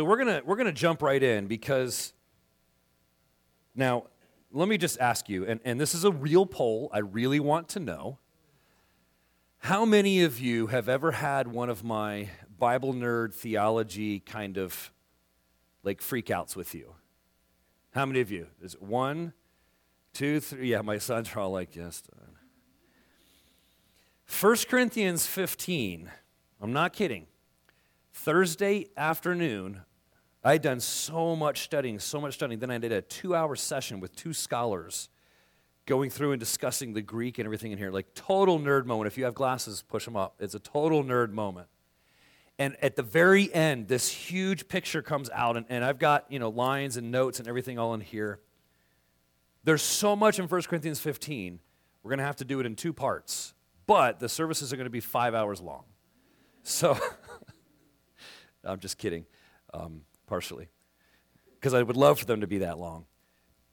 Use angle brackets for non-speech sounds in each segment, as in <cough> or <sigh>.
So we're gonna we're gonna jump right in because now let me just ask you, and, and this is a real poll. I really want to know. How many of you have ever had one of my Bible nerd theology kind of like freakouts with you? How many of you? Is it one, two, three? Yeah, my sons are all like, yes. 1 Corinthians 15, I'm not kidding. Thursday afternoon, I'd done so much studying, so much studying. Then I did a two hour session with two scholars going through and discussing the Greek and everything in here. Like, total nerd moment. If you have glasses, push them up. It's a total nerd moment. And at the very end, this huge picture comes out, and, and I've got, you know, lines and notes and everything all in here. There's so much in 1 Corinthians 15, we're going to have to do it in two parts. But the services are going to be five hours long. So, <laughs> I'm just kidding, um, partially. Because I would love for them to be that long.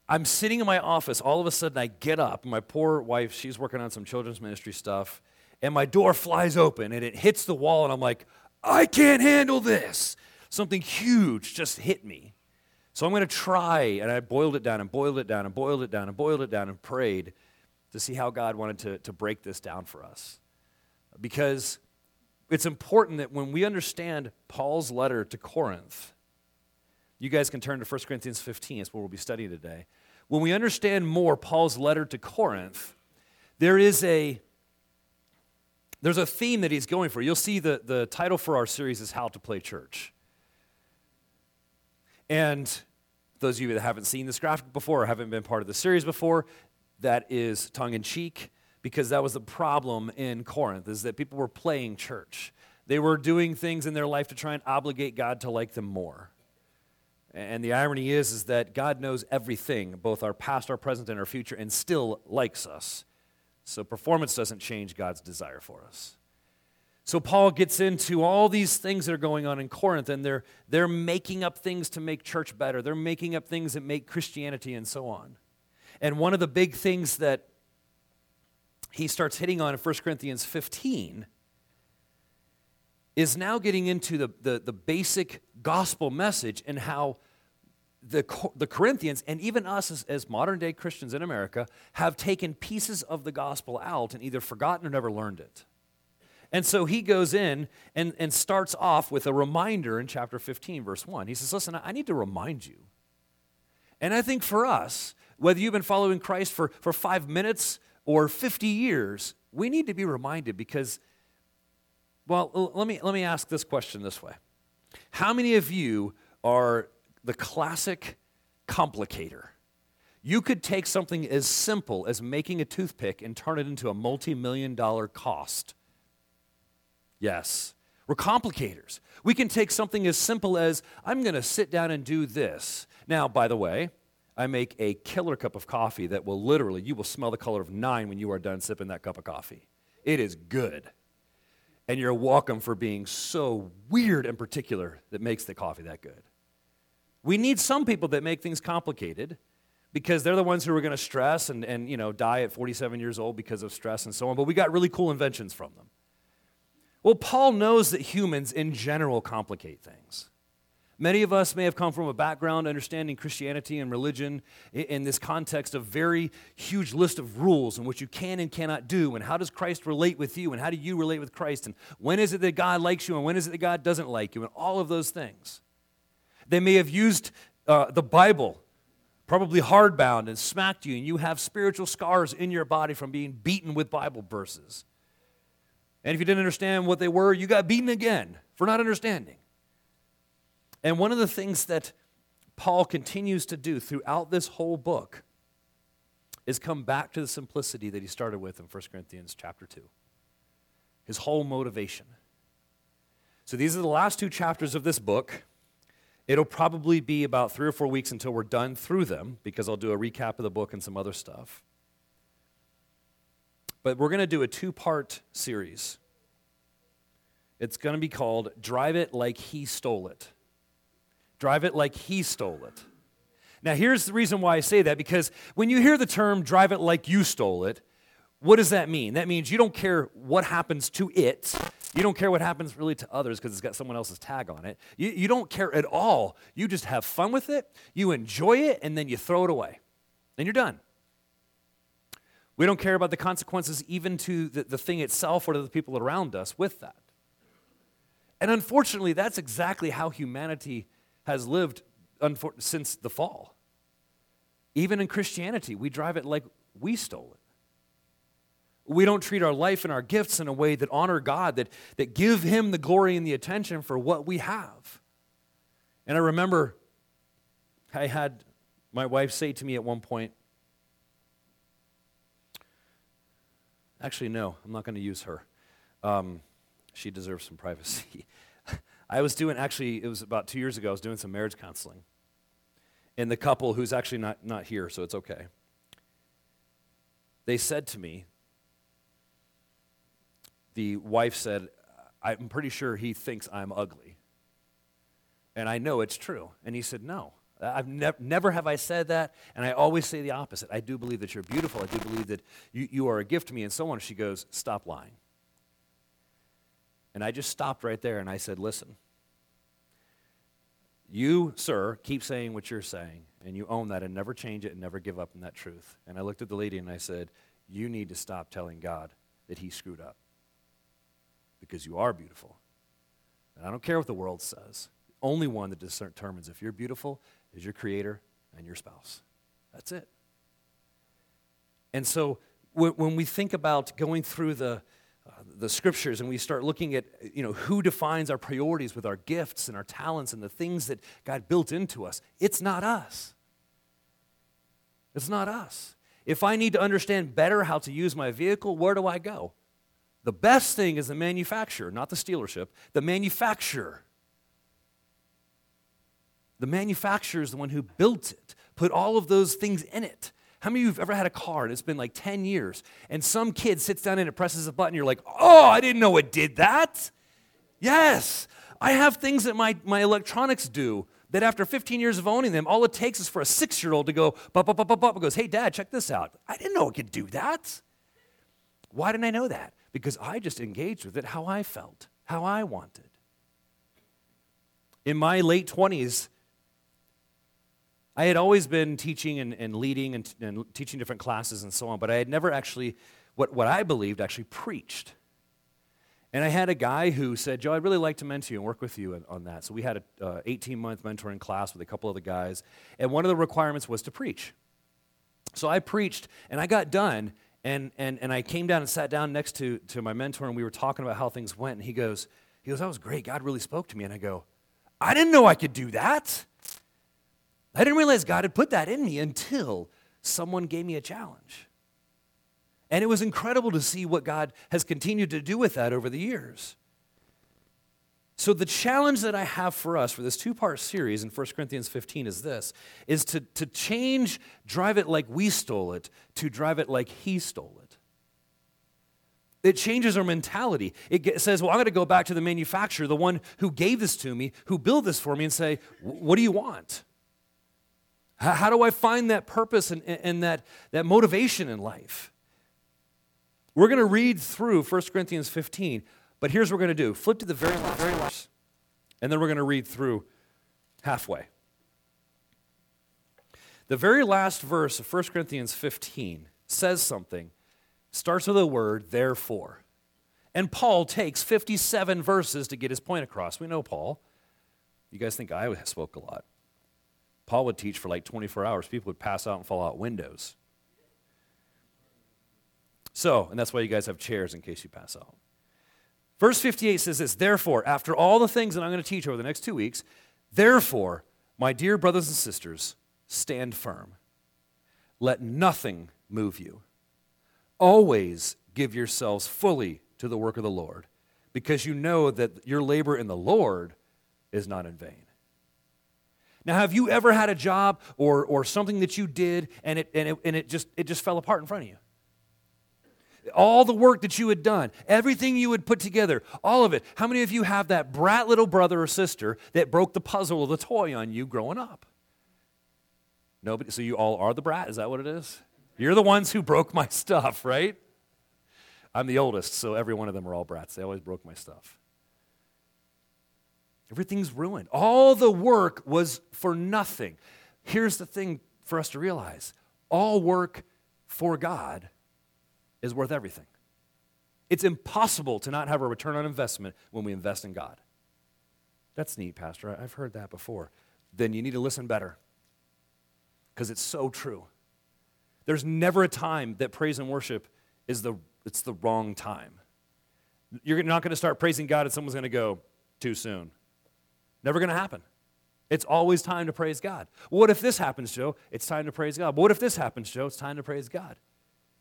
I'm sitting in my office. All of a sudden, I get up. My poor wife, she's working on some children's ministry stuff. And my door flies open and it hits the wall. And I'm like, I can't handle this. Something huge just hit me. So I'm going to try. And I boiled it down and boiled it down and boiled it down and boiled it down and prayed to see how God wanted to, to break this down for us. Because it's important that when we understand Paul's letter to Corinth, you guys can turn to 1 Corinthians 15, it's what we'll be studying today. When we understand more Paul's letter to Corinth, there is a there's a theme that he's going for. You'll see the, the title for our series is How to Play Church. And those of you that haven't seen this graphic before or haven't been part of the series before, that is tongue in cheek because that was the problem in Corinth is that people were playing church. They were doing things in their life to try and obligate God to like them more. And the irony is, is that God knows everything, both our past, our present, and our future, and still likes us. So performance doesn't change God's desire for us. So Paul gets into all these things that are going on in Corinth, and they're, they're making up things to make church better. They're making up things that make Christianity and so on. And one of the big things that he starts hitting on in 1 Corinthians 15 is now getting into the, the, the basic gospel message and how the, the Corinthians and even us as, as modern day Christians in America have taken pieces of the gospel out and either forgotten or never learned it. And so he goes in and, and starts off with a reminder in chapter 15, verse 1. He says, Listen, I need to remind you. And I think for us, whether you've been following Christ for, for five minutes or 50 years, we need to be reminded because, well, let me, let me ask this question this way How many of you are the classic complicator. You could take something as simple as making a toothpick and turn it into a multi million dollar cost. Yes, we're complicators. We can take something as simple as I'm going to sit down and do this. Now, by the way, I make a killer cup of coffee that will literally, you will smell the color of nine when you are done sipping that cup of coffee. It is good. And you're welcome for being so weird and particular that makes the coffee that good. We need some people that make things complicated because they're the ones who are going to stress and, and you know, die at 47 years old because of stress and so on. But we got really cool inventions from them. Well, Paul knows that humans in general complicate things. Many of us may have come from a background understanding Christianity and religion in this context of very huge list of rules and what you can and cannot do, and how does Christ relate with you, and how do you relate with Christ, and when is it that God likes you, and when is it that God doesn't like you, and all of those things. They may have used uh, the Bible, probably hardbound, and smacked you, and you have spiritual scars in your body from being beaten with Bible verses. And if you didn't understand what they were, you got beaten again for not understanding. And one of the things that Paul continues to do throughout this whole book is come back to the simplicity that he started with in 1 Corinthians chapter 2. His whole motivation. So these are the last two chapters of this book. It'll probably be about three or four weeks until we're done through them because I'll do a recap of the book and some other stuff. But we're going to do a two part series. It's going to be called Drive It Like He Stole It. Drive It Like He Stole It. Now, here's the reason why I say that because when you hear the term drive it like you stole it, What does that mean? That means you don't care what happens to it. You don't care what happens really to others because it's got someone else's tag on it. You, you don't care at all. You just have fun with it, you enjoy it, and then you throw it away. And you're done. We don't care about the consequences, even to the, the thing itself or to the people around us with that. And unfortunately, that's exactly how humanity has lived since the fall. Even in Christianity, we drive it like we stole it. We don't treat our life and our gifts in a way that honor God, that, that give Him the glory and the attention for what we have. And I remember I had my wife say to me at one point, Actually, no, I'm not going to use her. Um, she deserves some privacy. <laughs> I was doing, actually, it was about two years ago, I was doing some marriage counseling. And the couple, who's actually not, not here, so it's okay, they said to me, the wife said, I'm pretty sure he thinks I'm ugly. And I know it's true. And he said, No. I've nev- never have I said that, and I always say the opposite. I do believe that you're beautiful. I do believe that you, you are a gift to me, and so on. She goes, Stop lying. And I just stopped right there and I said, Listen, you, sir, keep saying what you're saying, and you own that and never change it and never give up on that truth. And I looked at the lady and I said, You need to stop telling God that he screwed up because you are beautiful. And I don't care what the world says. The only one that determines if you're beautiful is your creator and your spouse. That's it. And so when we think about going through the, uh, the scriptures and we start looking at you know who defines our priorities with our gifts and our talents and the things that God built into us, it's not us. It's not us. If I need to understand better how to use my vehicle, where do I go? The best thing is the manufacturer, not the dealership, the manufacturer. The manufacturer is the one who built it, put all of those things in it. How many of you have ever had a car and it's been like 10 years and some kid sits down and it presses a button, you're like, oh, I didn't know it did that? Yes. I have things that my, my electronics do that after 15 years of owning them, all it takes is for a six year old to go, bop, bop, bop, bop, bop, goes, hey, dad, check this out. I didn't know it could do that. Why didn't I know that? Because I just engaged with it how I felt, how I wanted. In my late 20s, I had always been teaching and, and leading and, and, teaching different classes and so on, but I had never actually, what, what I believed, actually preached. And I had a guy who said, Joe, I'd really like to mentor you and work with you on, on that. So we had an uh, 18 month mentoring class with a couple of the guys, and one of the requirements was to preach. So I preached, and I got done, and, and, and I came down and sat down next to, to my mentor, and we were talking about how things went, and he goes, he goes, that was great. God really spoke to me. And I go, I didn't know I could do that. I didn't realize God had put that in me until someone gave me a challenge. And it was incredible to see what God has continued to do with that over the years. So the challenge that I have for us for this two-part series in 1 Corinthians 15 is this is to, to change drive it like we stole it to drive it like he stole it. It changes our mentality. It says, well, I'm going to go back to the manufacturer, the one who gave this to me, who built this for me, and say, what do you want? How, how do I find that purpose and, and that, that motivation in life? We're going to read through 1 Corinthians 15, but here's what we're going to do flip to the very last verse, and then we're going to read through halfway. The very last verse of 1 Corinthians 15 says something, starts with a word, therefore. And Paul takes 57 verses to get his point across. We know Paul. You guys think I spoke a lot. Paul would teach for like 24 hours. People would pass out and fall out windows. So, and that's why you guys have chairs in case you pass out. Verse 58 says this Therefore, after all the things that I'm going to teach over the next two weeks, therefore, my dear brothers and sisters, stand firm. Let nothing move you. Always give yourselves fully to the work of the Lord, because you know that your labor in the Lord is not in vain. Now, have you ever had a job or, or something that you did and, it, and, it, and it, just, it just fell apart in front of you? All the work that you had done, everything you had put together, all of it. How many of you have that brat little brother or sister that broke the puzzle of the toy on you growing up? Nobody. So you all are the brat? Is that what it is? You're the ones who broke my stuff, right? I'm the oldest, so every one of them are all brats. They always broke my stuff. Everything's ruined. All the work was for nothing. Here's the thing for us to realize all work for God is worth everything. It's impossible to not have a return on investment when we invest in God. That's neat, Pastor. I've heard that before. Then you need to listen better because it's so true. There's never a time that praise and worship is the it's the wrong time. You're not going to start praising God and someone's going to go too soon. Never going to happen. It's always time to praise God. What if this happens, Joe? It's time to praise God. What if this happens, Joe? It's time to praise God.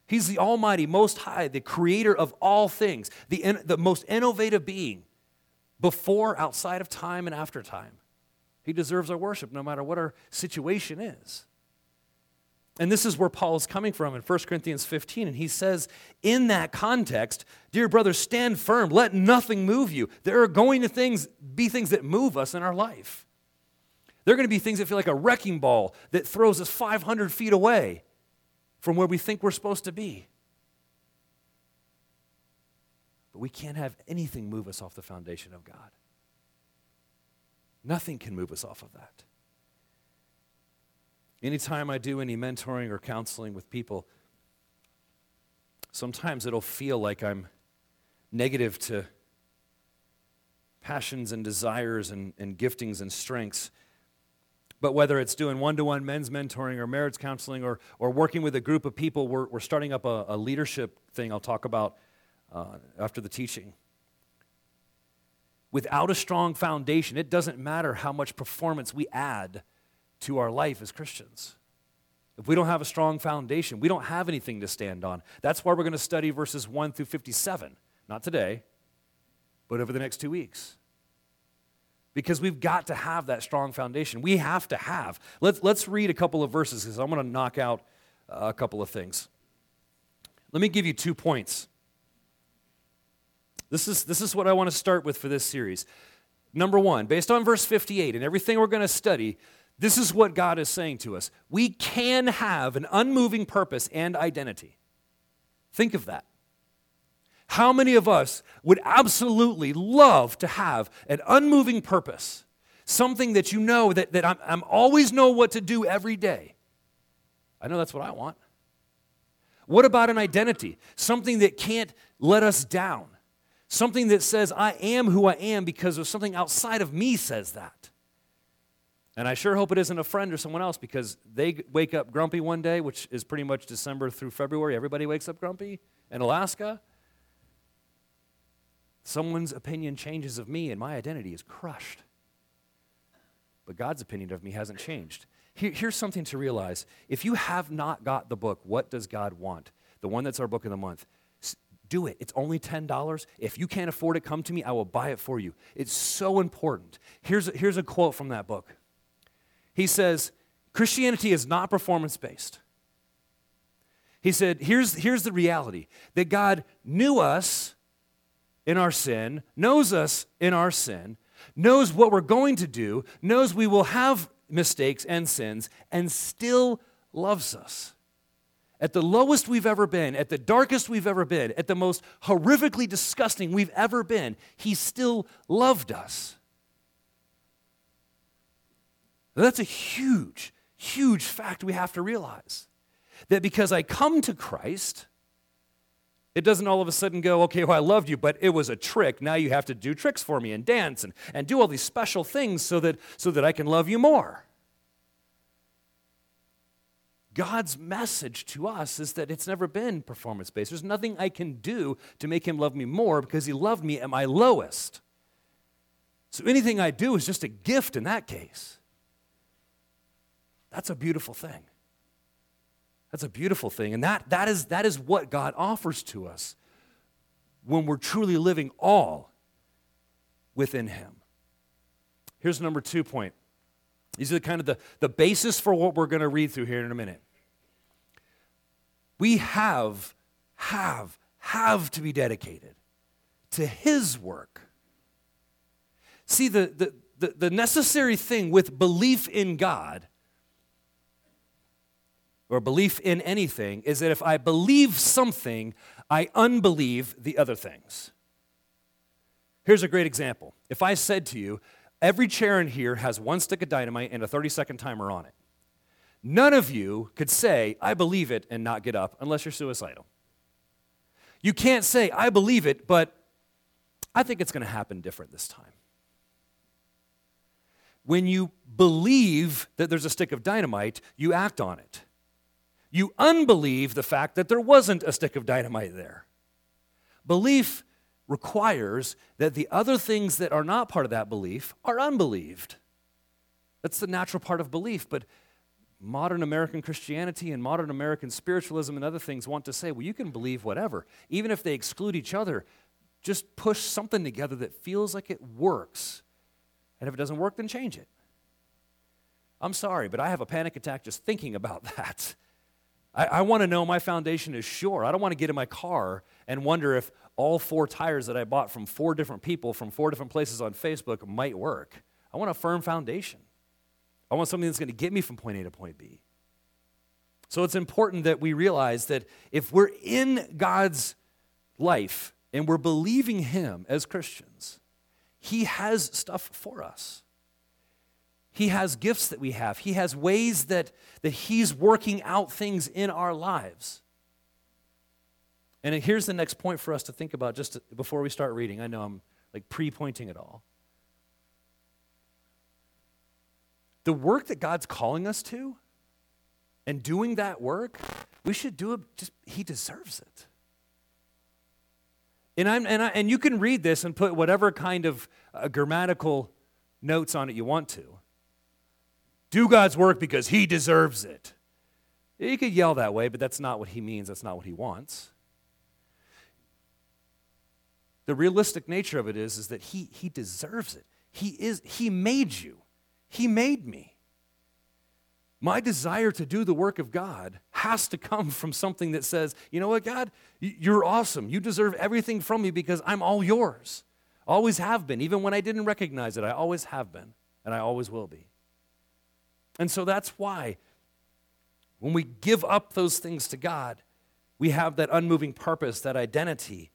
He's the Almighty, Most High, the creator of all things, the, the most innovative being before, outside of time, and after time. He deserves our worship no matter what our situation is. And this is where Paul is coming from in 1 Corinthians 15. And he says, in that context, dear brothers, stand firm. Let nothing move you. There are going to things, be things that move us in our life. There are going to be things that feel like a wrecking ball that throws us 500 feet away from where we think we're supposed to be. But we can't have anything move us off the foundation of God. Nothing can move us off of that. Anytime I do any mentoring or counseling with people, sometimes it'll feel like I'm negative to passions and desires and, and giftings and strengths. But whether it's doing one to one men's mentoring or marriage counseling or, or working with a group of people, we're, we're starting up a, a leadership thing I'll talk about uh, after the teaching. Without a strong foundation, it doesn't matter how much performance we add to our life as Christians. If we don't have a strong foundation, we don't have anything to stand on. That's why we're going to study verses 1 through 57. Not today, but over the next two weeks. Because we've got to have that strong foundation. We have to have. Let's, let's read a couple of verses because I'm going to knock out uh, a couple of things. Let me give you two points. This is, this is what I want to start with for this series. Number one, based on verse 58 and everything we're going to study, this is what God is saying to us. We can have an unmoving purpose and identity. Think of that. How many of us would absolutely love to have an unmoving purpose? Something that you know that, that I'm, I'm always know what to do every day. I know that's what I want. What about an identity? Something that can't let us down. Something that says, I am who I am because of something outside of me says that. And I sure hope it isn't a friend or someone else because they wake up grumpy one day, which is pretty much December through February. Everybody wakes up grumpy in Alaska. Someone's opinion changes of me and my identity is crushed. But God's opinion of me hasn't changed. Here, here's something to realize. If you have not got the book, What Does God Want? The one that's our book of the month, do it. It's only $10. If you can't afford it, come to me. I will buy it for you. It's so important. Here's, here's a quote from that book he says, Christianity is not performance based. He said, here's, here's the reality that God knew us in our sin, knows us in our sin, knows what we're going to do, knows we will have mistakes and sins, and still loves us. At the lowest we've ever been, at the darkest we've ever been, at the most horrifically disgusting we've ever been, He still loved us. That's a huge, huge fact we have to realize. That because I come to Christ, it doesn't all of a sudden go, okay, well, I loved you, but it was a trick. Now you have to do tricks for me and dance and, and do all these special things so that, so that I can love you more. God's message to us is that it's never been performance based. There's nothing I can do to make him love me more because he loved me at my lowest. So anything I do is just a gift in that case. That's a beautiful thing. That's a beautiful thing. And that, that, is, that is what God offers to us when we're truly living all within Him. Here's number two point. These are kind of the, the basis for what we're going to read through here in a minute. We have, have, have to be dedicated to His work. See, the, the, the, the necessary thing with belief in God or belief in anything is that if I believe something, I unbelieve the other things. Here's a great example. If I said to you, every chair in here has one stick of dynamite and a 30 second timer on it, none of you could say, I believe it, and not get up unless you're suicidal. You can't say, I believe it, but I think it's going to happen different this time. When you believe that there's a stick of dynamite, you act on it. You unbelieve the fact that there wasn't a stick of dynamite there. Belief requires that the other things that are not part of that belief are unbelieved. That's the natural part of belief, but modern American Christianity and modern American spiritualism and other things want to say, well, you can believe whatever. Even if they exclude each other, just push something together that feels like it works and if it doesn't work, then change it. I'm sorry, but I have a panic attack just thinking about <laughs> that. I, I want to know my foundation is sure. I don't want to get in my car and wonder if all four tires that I bought from four different people from four different places on Facebook might work. I want a firm foundation. I want something that's going to get me from point A to point B. So it's important that we realize that if we're in God's life and we're believing Him as Christians, he has stuff for us. He has gifts that we have. He has ways that, that He's working out things in our lives. And here's the next point for us to think about just to, before we start reading. I know I'm like pre pointing it all. The work that God's calling us to and doing that work, we should do it just, He deserves it. And, I'm, and, I, and you can read this and put whatever kind of uh, grammatical notes on it you want to. Do God's work because He deserves it. You could yell that way, but that's not what He means. That's not what He wants. The realistic nature of it is, is that he, he deserves it. He, is, he made you, He made me. My desire to do the work of God has to come from something that says, you know what, God, you're awesome. You deserve everything from me because I'm all yours. Always have been. Even when I didn't recognize it, I always have been, and I always will be. And so that's why when we give up those things to God, we have that unmoving purpose, that identity.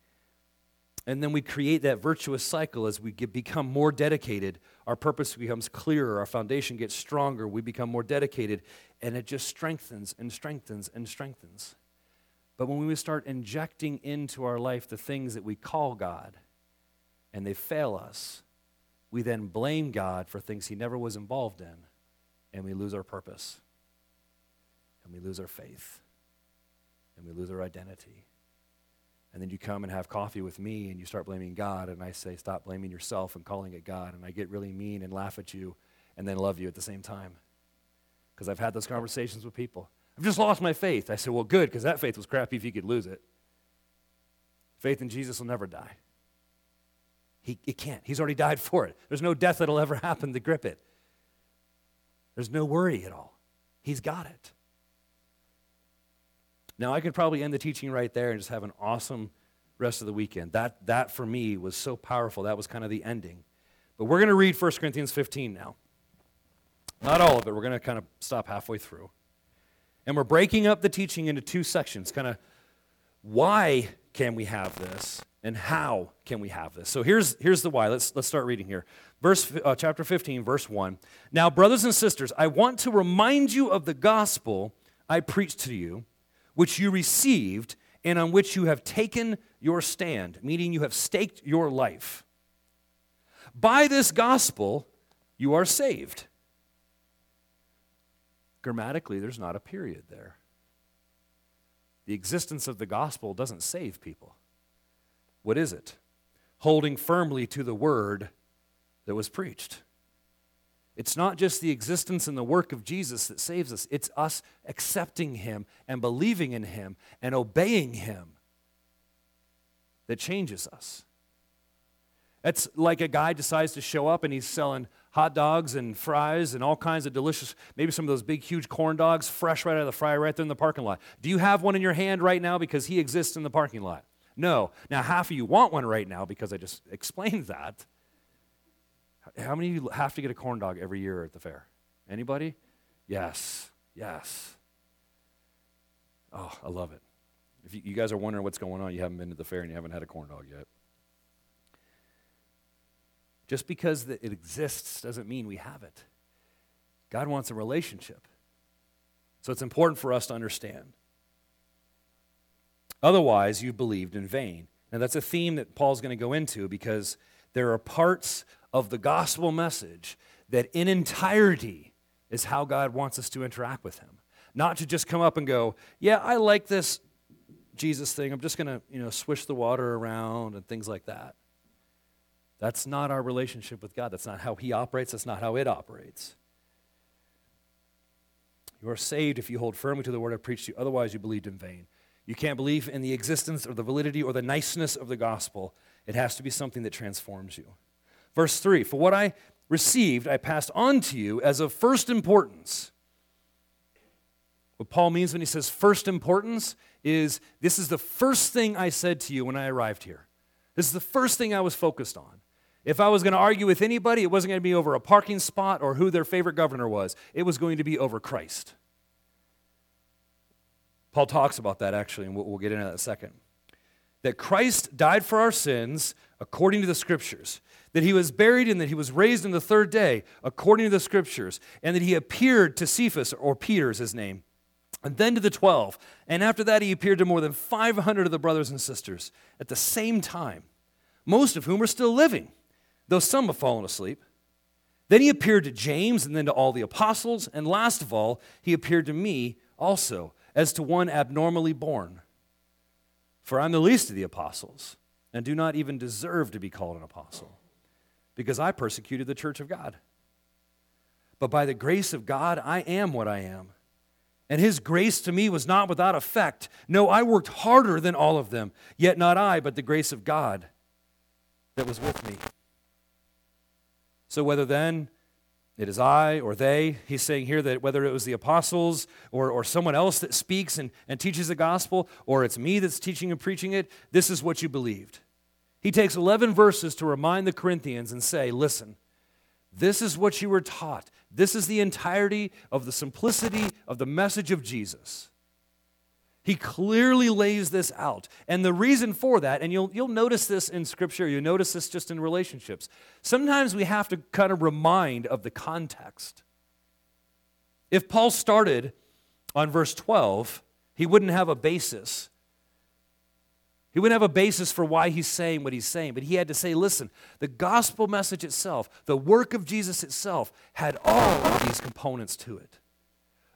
And then we create that virtuous cycle as we get, become more dedicated. Our purpose becomes clearer, our foundation gets stronger, we become more dedicated, and it just strengthens and strengthens and strengthens. But when we start injecting into our life the things that we call God and they fail us, we then blame God for things He never was involved in, and we lose our purpose, and we lose our faith, and we lose our identity. And then you come and have coffee with me and you start blaming God, and I say, Stop blaming yourself and calling it God. And I get really mean and laugh at you and then love you at the same time. Because I've had those conversations with people. I've just lost my faith. I said, Well, good, because that faith was crappy if you could lose it. Faith in Jesus will never die. He, it can't. He's already died for it. There's no death that'll ever happen to grip it. There's no worry at all. He's got it. Now, I could probably end the teaching right there and just have an awesome rest of the weekend. That, that for me was so powerful. That was kind of the ending. But we're going to read 1 Corinthians 15 now. Not all of it. We're going to kind of stop halfway through. And we're breaking up the teaching into two sections kind of why can we have this and how can we have this so here's, here's the why let's, let's start reading here verse uh, chapter 15 verse 1 now brothers and sisters i want to remind you of the gospel i preached to you which you received and on which you have taken your stand, meaning you have staked your life. By this gospel, you are saved. Grammatically, there's not a period there. The existence of the gospel doesn't save people. What is it? Holding firmly to the word that was preached. It's not just the existence and the work of Jesus that saves us, it's us accepting Him and believing in Him and obeying Him that changes us. It's like a guy decides to show up and he's selling hot dogs and fries and all kinds of delicious, maybe some of those big, huge corn dogs, fresh right out of the fryer, right there in the parking lot. Do you have one in your hand right now because he exists in the parking lot? No. Now, half of you want one right now because I just <laughs> explained that. How many of you have to get a corn dog every year at the fair? Anybody? Yes. Yes. Oh, I love it. If you, you guys are wondering what's going on, you haven't been to the fair and you haven't had a corn dog yet. Just because it exists doesn't mean we have it. God wants a relationship. So it's important for us to understand. Otherwise, you believed in vain. Now, that's a theme that Paul's going to go into because there are parts of the gospel message that, in entirety, is how God wants us to interact with Him. Not to just come up and go, Yeah, I like this Jesus thing. I'm just going to, you know, swish the water around and things like that. That's not our relationship with God. That's not how He operates. That's not how it operates. You are saved if you hold firmly to the word I preached to you. Otherwise, you believed in vain. You can't believe in the existence or the validity or the niceness of the gospel. It has to be something that transforms you. Verse 3 For what I received, I passed on to you as of first importance. What Paul means when he says first importance is this is the first thing I said to you when I arrived here. This is the first thing I was focused on. If I was going to argue with anybody, it wasn't going to be over a parking spot or who their favorite governor was. It was going to be over Christ. Paul talks about that actually, and we'll, get into that in a second. That Christ died for our sins according to the scriptures, that he was buried and that he was raised on the third day according to the scriptures, and that he appeared to Cephas, or Peter's his name, and then to the 12. And after that, he appeared to more than 500 of the brothers and sisters at the same time, most of whom are still living, though some have fallen asleep. Then he appeared to James and then to all the apostles, and last of all, he appeared to me also as to one abnormally born. For I'm the least of the apostles, and do not even deserve to be called an apostle, because I persecuted the church of God. But by the grace of God, I am what I am. And his grace to me was not without effect. No, I worked harder than all of them, yet not I, but the grace of God that was with me. So whether then it is I or they. He's saying here that whether it was the apostles or, or someone else that speaks and, and teaches the gospel, or it's me that's teaching and preaching it, this is what you believed. He takes 11 verses to remind the Corinthians and say, listen, this is what you were taught. This is the entirety of the simplicity of the message of Jesus. He clearly lays this out. And the reason for that, and you'll, you'll notice this in Scripture, you notice this just in relationships. Sometimes we have to kind of remind of the context. If Paul started on verse 12, he wouldn't have a basis. He wouldn't have a basis for why he's saying what he's saying, but he had to say, listen, the gospel message itself, the work of Jesus itself, had all of these components to it.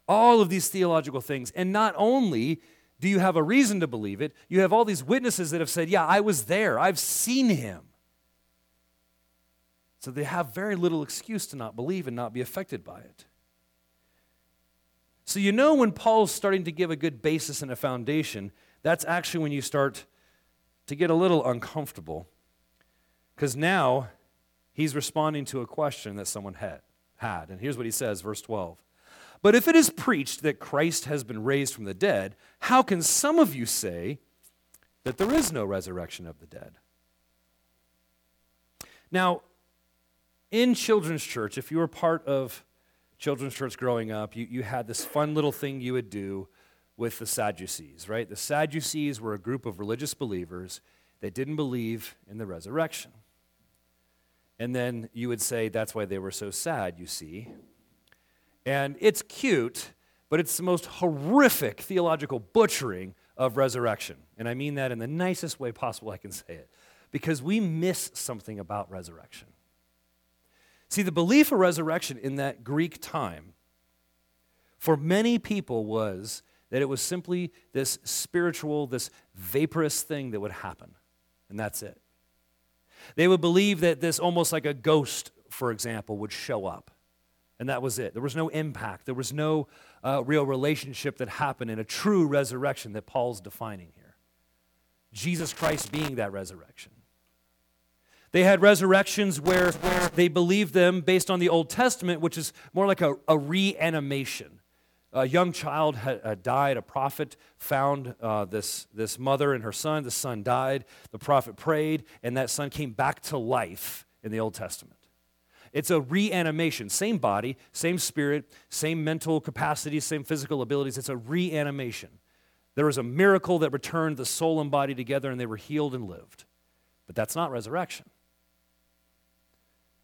All of these theological things. And not only do you have a reason to believe it? You have all these witnesses that have said, Yeah, I was there, I've seen him. So they have very little excuse to not believe and not be affected by it. So you know when Paul's starting to give a good basis and a foundation, that's actually when you start to get a little uncomfortable. Because now he's responding to a question that someone had. had. And here's what he says, verse 12. But if it is preached that Christ has been raised from the dead, how can some of you say that there is no resurrection of the dead? Now, in children's church, if you were part of children's church growing up, you, you had this fun little thing you would do with the Sadducees, right? The Sadducees were a group of religious believers that didn't believe in the resurrection. And then you would say, that's why they were so sad, you see, and it's cute, but it's the most horrific theological butchering of resurrection. And I mean that in the nicest way possible I can say it, because we miss something about resurrection. See, the belief of resurrection in that Greek time for many people was that it was simply this spiritual, this vaporous thing that would happen, and that's it. They would believe that this almost like a ghost, for example, would show up and that was it. There was no impact. There was no uh, real relationship that happened in a true resurrection that Paul's defining here. Jesus Christ being that resurrection. They had resurrections where, where they believed them based on the Old Testament, which is more like a, a reanimation. A young child had uh, died. A prophet found uh, this, this mother and her son. The son died. The prophet prayed, and that son came back to life in the Old Testament. It's a reanimation. Same body, same spirit, same mental capacity, same physical abilities. It's a reanimation. There was a miracle that returned the soul and body together, and they were healed and lived. But that's not resurrection.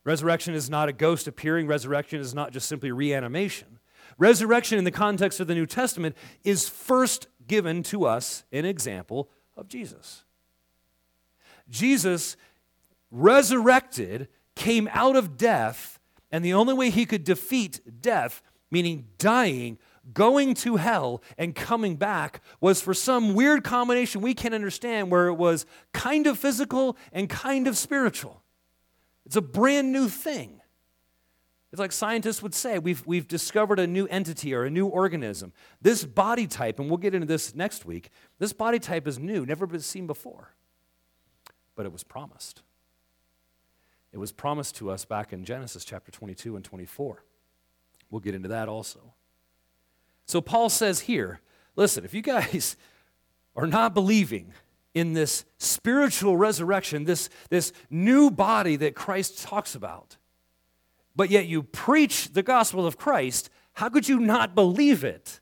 Resurrection is not a ghost appearing, resurrection is not just simply reanimation. Resurrection, in the context of the New Testament, is first given to us an example of Jesus. Jesus resurrected, came out of death, and the only way he could defeat death, meaning dying, going to hell, and coming back, was for some weird combination we can't understand where it was kind of physical and kind of spiritual. It's a brand new thing. It's like scientists would say we've, we've discovered a new entity or a new organism. This body type, and we'll get into this next week, this body type is new, never been seen before. But it was promised. It was promised to us back in Genesis chapter 22 and 24. We'll get into that also. So Paul says here listen, if you guys <laughs> are not believing in this spiritual resurrection, this, this new body that Christ talks about, but yet you preach the gospel of Christ, how could you not believe it?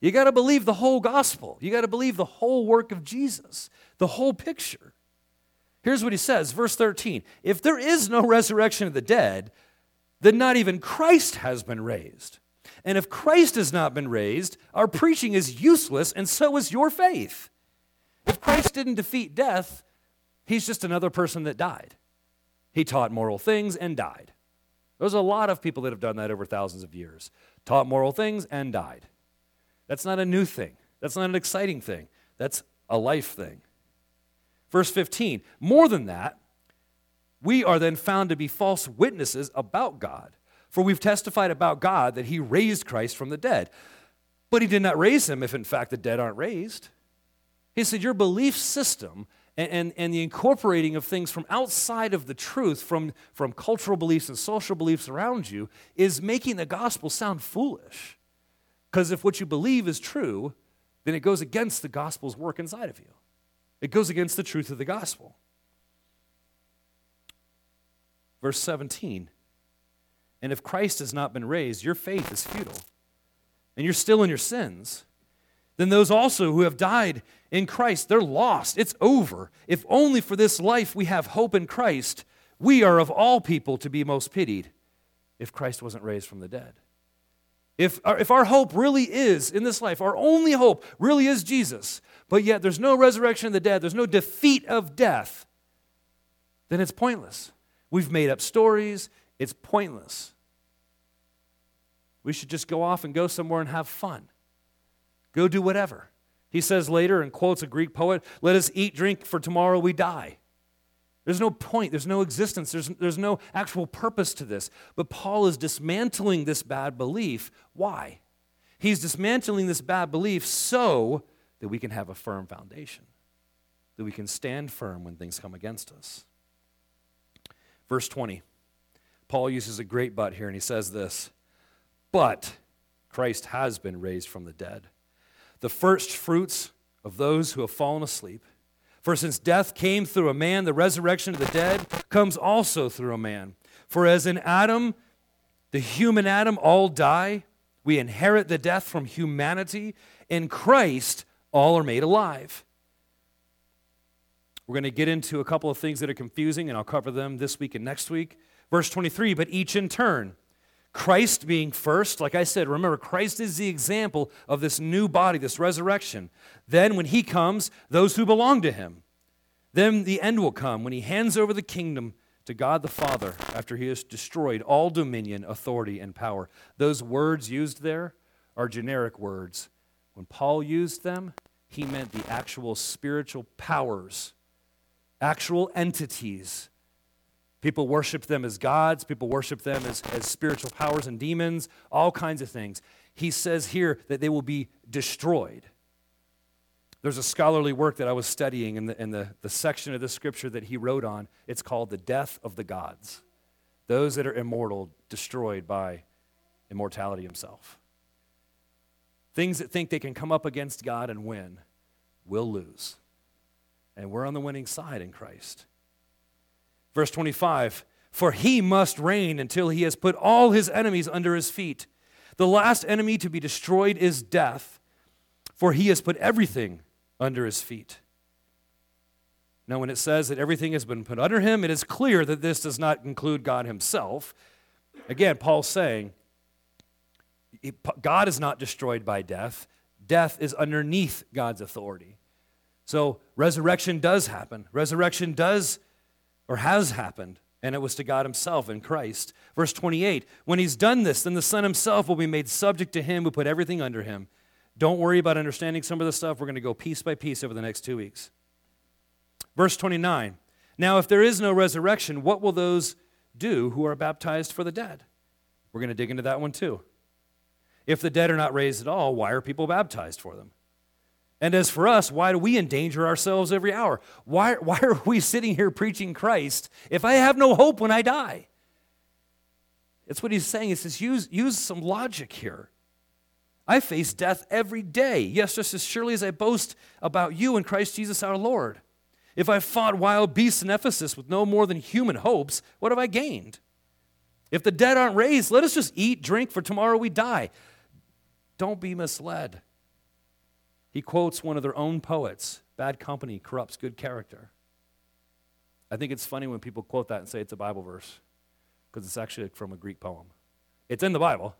You got to believe the whole gospel. You got to believe the whole work of Jesus, the whole picture. Here's what he says, verse 13 If there is no resurrection of the dead, then not even Christ has been raised. And if Christ has not been raised, our preaching is useless, and so is your faith. If Christ didn't defeat death, he's just another person that died. He taught moral things and died. There's a lot of people that have done that over thousands of years. Taught moral things and died. That's not a new thing. That's not an exciting thing. That's a life thing. Verse 15, more than that, we are then found to be false witnesses about God. For we've testified about God that he raised Christ from the dead. But he did not raise him if, in fact, the dead aren't raised. He said, Your belief system and, and, and, the incorporating of things from outside of the truth, from, from cultural beliefs and social beliefs around you, is making the gospel sound foolish. Because if what you believe is true, then it goes against the gospel's work inside of you. It goes against the truth of the gospel. Verse 17 And if Christ has not been raised, your faith is futile, and you're still in your sins then those also who have died in Christ, they're lost. It's over. If only for this life we have hope in Christ, we are of all people to be most pitied if Christ wasn't raised from the dead. If our, if our hope really is in this life, our only hope really is Jesus, but yet there's no resurrection of the dead, there's no defeat of death, then it's pointless. We've made up stories, it's pointless. We should just go off and go somewhere and have fun. Go do whatever. He says later and quotes a Greek poet, Let us eat, drink, for tomorrow we die. There's no point, there's no existence, there's, there's no actual purpose to this. But Paul is dismantling this bad belief. Why? He's dismantling this bad belief so that we can have a firm foundation, that we can stand firm when things come against us. Verse 20, Paul uses a great but here, and he says this But Christ has been raised from the dead the first fruits of those who have fallen asleep. For since death came through a man, the resurrection of the dead comes also through a man. For as in Adam, the human Adam, all die, we inherit the death from humanity. In Christ, all are made alive. We're going to get into a couple of things that are confusing, and I'll cover them this week and next week. Verse 23 But each in turn. Christ being first, like I said, remember, Christ is the example of this new body, this resurrection. Then, when he comes, those who belong to him. Then the end will come when he hands over the kingdom to God the Father after he has destroyed all dominion, authority, and power. Those words used there are generic words. When Paul used them, he meant the actual spiritual powers, actual entities People worship them as gods, people worship them as, as spiritual powers and demons, all kinds of things. He says here that they will be destroyed. There's a scholarly work that I was studying in the, in the, the section of the scripture that he wrote on. It's called The Death of the Gods. Those that are immortal, destroyed by immortality himself. Things that think they can come up against God and win will lose. And we're on the winning side in Christ. Verse 25 For he must reign until he has put all his enemies under his feet. The last enemy to be destroyed is death. for he has put everything under his feet. Now, when it says that everything has been put under him, it is clear that this does not include God himself. Again, Paul's saying God is not destroyed by death, death is underneath God's authority. So, resurrection does happen. Resurrection does or has happened, and it was to God Himself in Christ. Verse 28 When He's done this, then the Son Himself will be made subject to Him who put everything under Him. Don't worry about understanding some of the stuff. We're going to go piece by piece over the next two weeks. Verse 29 Now, if there is no resurrection, what will those do who are baptized for the dead? We're going to dig into that one too. If the dead are not raised at all, why are people baptized for them? And as for us, why do we endanger ourselves every hour? Why, <laughs> why are we sitting here preaching Christ if I have no hope when I die? It's what he's saying. He says, use, use some logic here. I face death every day. Yes, just as surely as I boast about you in Christ Jesus our Lord. If I fought wild beasts in Ephesus with no more than human hopes, what have I gained? If the dead aren't raised, let us just eat, drink, for tomorrow we die. Don't be misled. He quotes one of their own poets Bad company corrupts good character. I think it's funny when people quote that and say it's a Bible verse because it's actually from a Greek poem. It's in the Bible,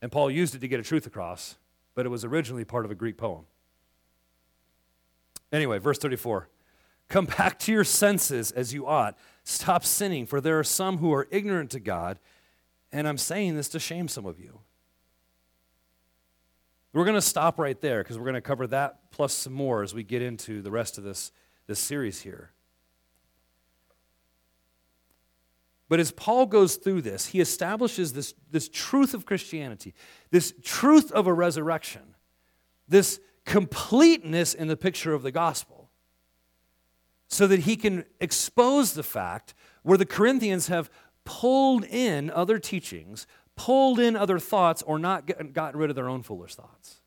and Paul used it to get a truth across, but it was originally part of a Greek poem. Anyway, verse 34 Come back to your senses as you ought. Stop sinning, for there are some who are ignorant to God, and I'm saying this to shame some of you. We're going to stop right there because we're going to cover that plus some more as we get into the rest of this, this series here. But as Paul goes through this, he establishes this, this truth of Christianity, this truth of a resurrection, this completeness in the picture of the gospel, so that he can expose the fact where the Corinthians have pulled in other teachings, pulled in other thoughts, or not get, gotten rid of their own foolish thoughts.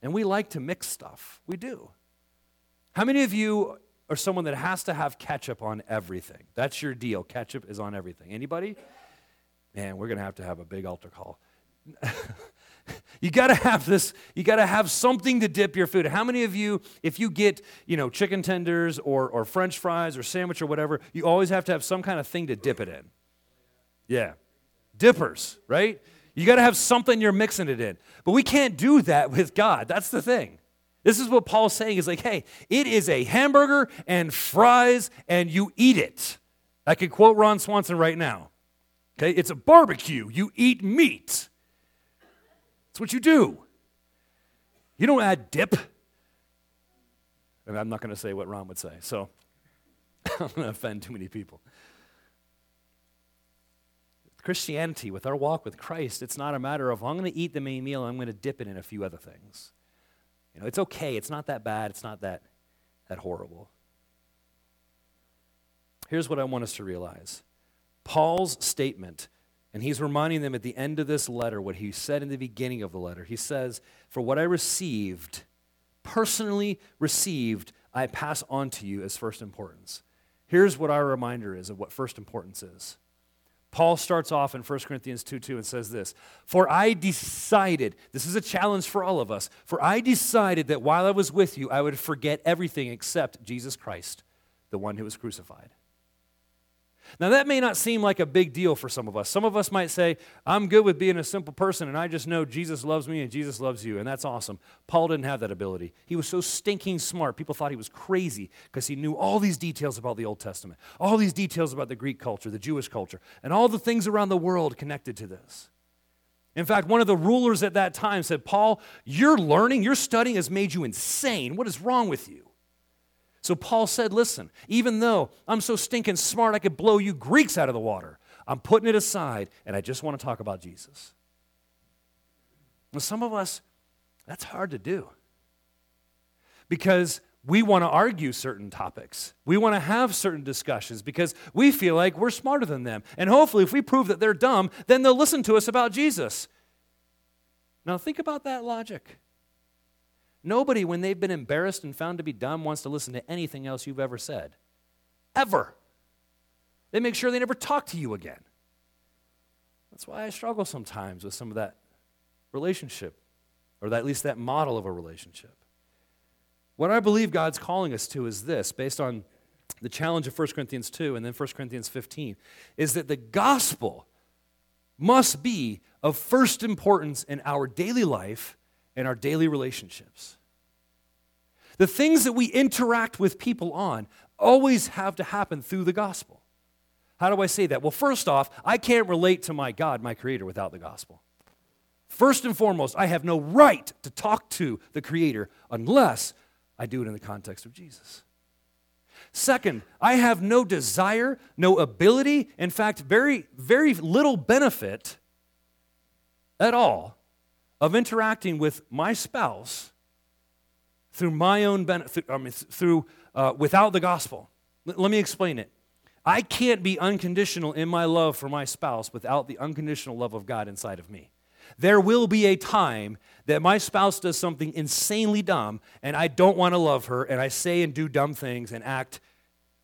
And we like to mix stuff. We do. How many of you are someone that has to have ketchup on everything. That's your deal. Ketchup is on everything. Anybody? Man, we're going to have to have a big altar call. <laughs> you got to have this you got to have something to dip your food how many of you if you get you know chicken tenders or, or french fries or sandwich or whatever you always have to have some kind of thing to dip it in yeah dippers right you got to have something you're mixing it in but we can't do that with god that's the thing this is what Paul's saying is like, hey, it is a hamburger and fries, and you eat it. I could quote Ron Swanson right now. Okay, it's a barbecue. You eat meat. That's what you do. You don't add dip. And I'm not going to say what Ron would say, so <laughs> I'm going to offend too many people. Christianity, with our walk with Christ, it's not a matter of, I'm going to eat the main meal, I'm going to dip it in a few other things. You know, it's okay. It's not that bad. It's not that, that horrible. Here's what I want us to realize Paul's statement, and he's reminding them at the end of this letter what he said in the beginning of the letter. He says, For what I received, personally received, I pass on to you as first importance. Here's what our reminder is of what first importance is Paul starts off in 1 Corinthians 2 2 and says this For I decided, this is a challenge for all of us, for I decided that while I was with you, I would forget everything except Jesus Christ, the one who was crucified. Now, that may not seem like a big deal for some of us. Some of us might say, I'm good with being a simple person and I just know Jesus loves me and Jesus loves you, and that's awesome. Paul didn't have that ability. He was so stinking smart. People thought he was crazy because he knew all these details about the Old Testament, all these details about the Greek culture, the Jewish culture, and all the things around the world connected to this. In fact, one of the rulers at that time said, Paul, your learning, your studying has made you insane. What is wrong with you? So Paul said, Listen, even though I'm so stinking smart I could blow you Greeks out of the water, I'm putting it aside and I just want to talk about Jesus. Well, some of us, that's hard to do because we want to argue certain topics. We want to have certain discussions because we feel like we're smarter than them. And hopefully, if we prove that they're dumb, then they'll listen to us about Jesus. Now, think about that logic. Nobody, when they've been embarrassed and found to be dumb, wants to listen to anything else you've ever said. Ever. They make sure they never talk to you again. That's why I struggle sometimes with some of that relationship or at least that model of a relationship. What I believe God's calling us to is this, based on the challenge of 1 Corinthians 2 and then 1 Corinthians 15, is that the gospel must be of first importance in our daily life and our daily relationships. The things that we interact with people on always have to happen through the gospel. How do I say that? Well, first off, I can't relate to my God, my Creator, without the gospel. First and foremost, I have no right to talk to the Creator unless I do it in the context of Jesus. Second, I have no desire, no ability, in fact, very, very little benefit at all of interacting with my spouse through my own benefit, I mean, through, uh, without the gospel. L- let me explain it. I can't be unconditional in my love for my spouse without the unconditional love of God inside of me. There will be a time that my spouse does something insanely dumb and I don't want to love her and I say and do dumb things and act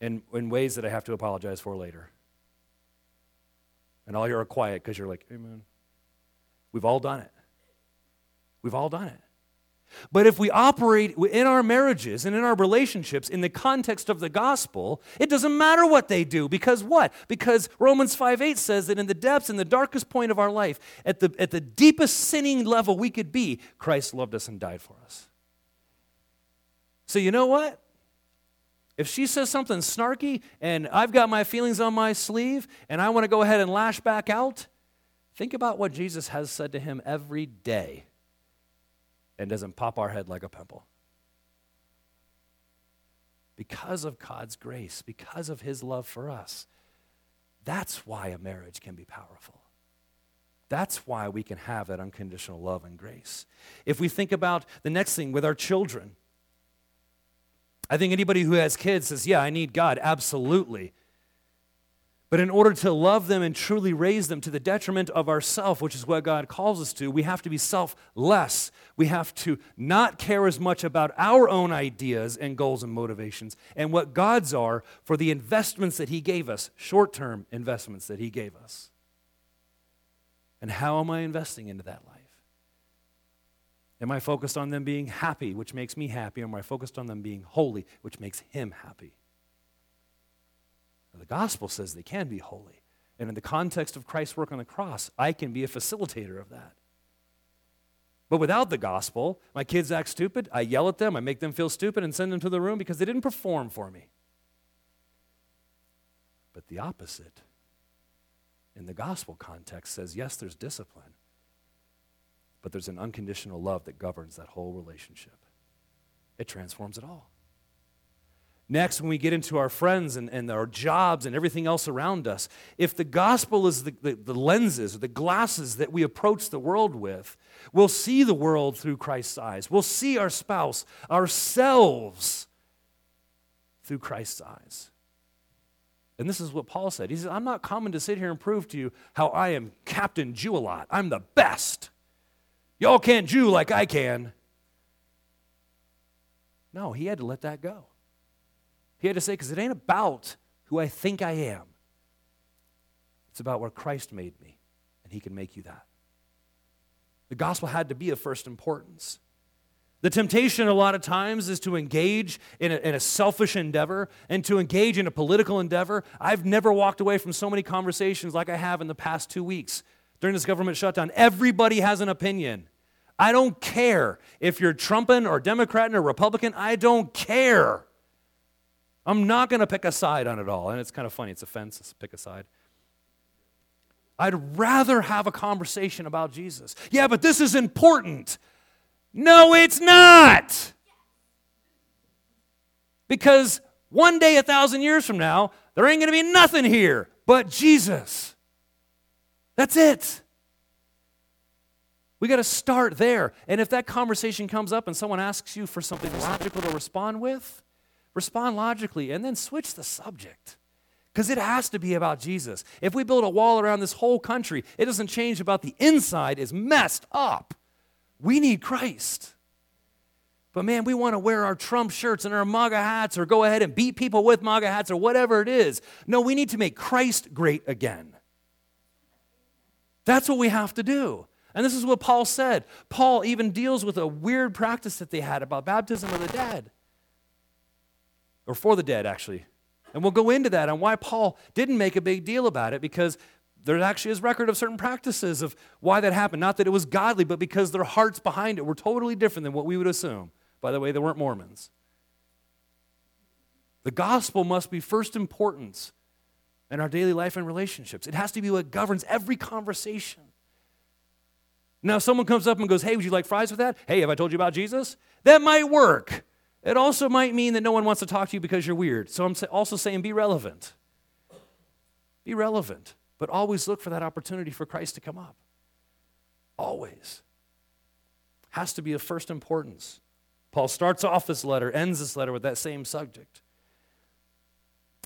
in, in ways that I have to apologize for later. And all you are quiet because you're like, Amen. We've all done it. We've all done it. But if we operate in our marriages and in our relationships in the context of the gospel, it doesn't matter what they do. Because what? Because Romans 5 8 says that in the depths, in the darkest point of our life, at the, at the deepest sinning level we could be, Christ loved us and died for us. So, you know what? If she says something snarky and I've got my feelings on my sleeve and I want to go ahead and lash back out, think about what Jesus has said to him every day and doesn't pop our head like a pimple. Because of God's grace, because of his love for us. That's why a marriage can be powerful. That's why we can have that unconditional love and grace. If we think about the next thing with our children, I think anybody who has kids says, Yeah, I need God. Absolutely. But in order to love them and truly raise them to the detriment of ourself, which is what God calls us to, we have to be selfless. We have to not care as much about our own ideas and goals and motivations and what God's are for the investments that He gave us, short term investments that He gave us. And how am I investing into that life? Am I focused on them being happy, which makes me happy, or am I focused on them being holy, which makes Him happy? The gospel says they can be holy. And in the context of Christ's work on the cross, I can be a facilitator of that. But without the gospel, my kids act stupid. I yell at them, I make them feel stupid, and send them to the room because they didn't perform for me. But the opposite in the gospel context says yes, there's discipline, but there's an unconditional love that governs that whole relationship. It transforms it all. Next, when we get into our friends and, and our jobs and everything else around us, if the gospel is the, the, the lenses the glasses that we approach the world with, we'll see the world through Christ's eyes. We'll see our spouse, ourselves, through Christ's eyes. And this is what Paul said. He said, I'm not coming to sit here and prove to you how I am Captain Jew a lot. I'm the best. Y'all can't Jew like I can. No, he had to let that go. He had to say, because it ain't about who I think I am. It's about where Christ made me, and He can make you that. The gospel had to be of first importance. The temptation a lot of times is to engage in a, in a, selfish endeavor and to engage in a political endeavor. I've never walked away from so many conversations like I have in the past two weeks during this government shutdown. Everybody has an opinion. I don't care if you're Trumpan or Democrat or Republican. I don't care. I'm not going to pick a side on it all. And it's kind of funny, it's fence, it's pick a side. I'd rather have a conversation about Jesus. Yeah, but this is important. No, it's not. Because one day, a thousand years from now, there ain't going to be nothing here but Jesus. That's it. We got to start there. And if that conversation comes up and someone asks you for something logical to respond with, Respond logically and then switch the subject. Because it has to be about Jesus. If we build a wall around this whole country, it doesn't change about the inside is messed up. We need Christ. But man, we want to wear our Trump shirts and our MAGA hats or go ahead and beat people with MAGA hats or whatever it is. No, we need to make Christ great again. That's what we have to do. And this is what Paul said. Paul even deals with a weird practice that they had about baptism of the dead, or for the dead, actually. And we'll go into that and why Paul didn't make a big deal about it because there actually is record of certain practices of why that happened. Not that it was godly, but because their hearts behind it were totally different than what we would assume. By the way, they weren't Mormons. The gospel must be first importance in our daily life and relationships. It has to be what governs every conversation. Now, if someone comes up and goes, Hey, would you like fries with that? Hey, have I told you about Jesus? That might work. It also might mean that no one wants to talk to you because you're weird. So I'm also saying be relevant. Be relevant, but always look for that opportunity for Christ to come up. Always. Has to be of first importance. Paul starts off this letter, ends this letter with that same subject.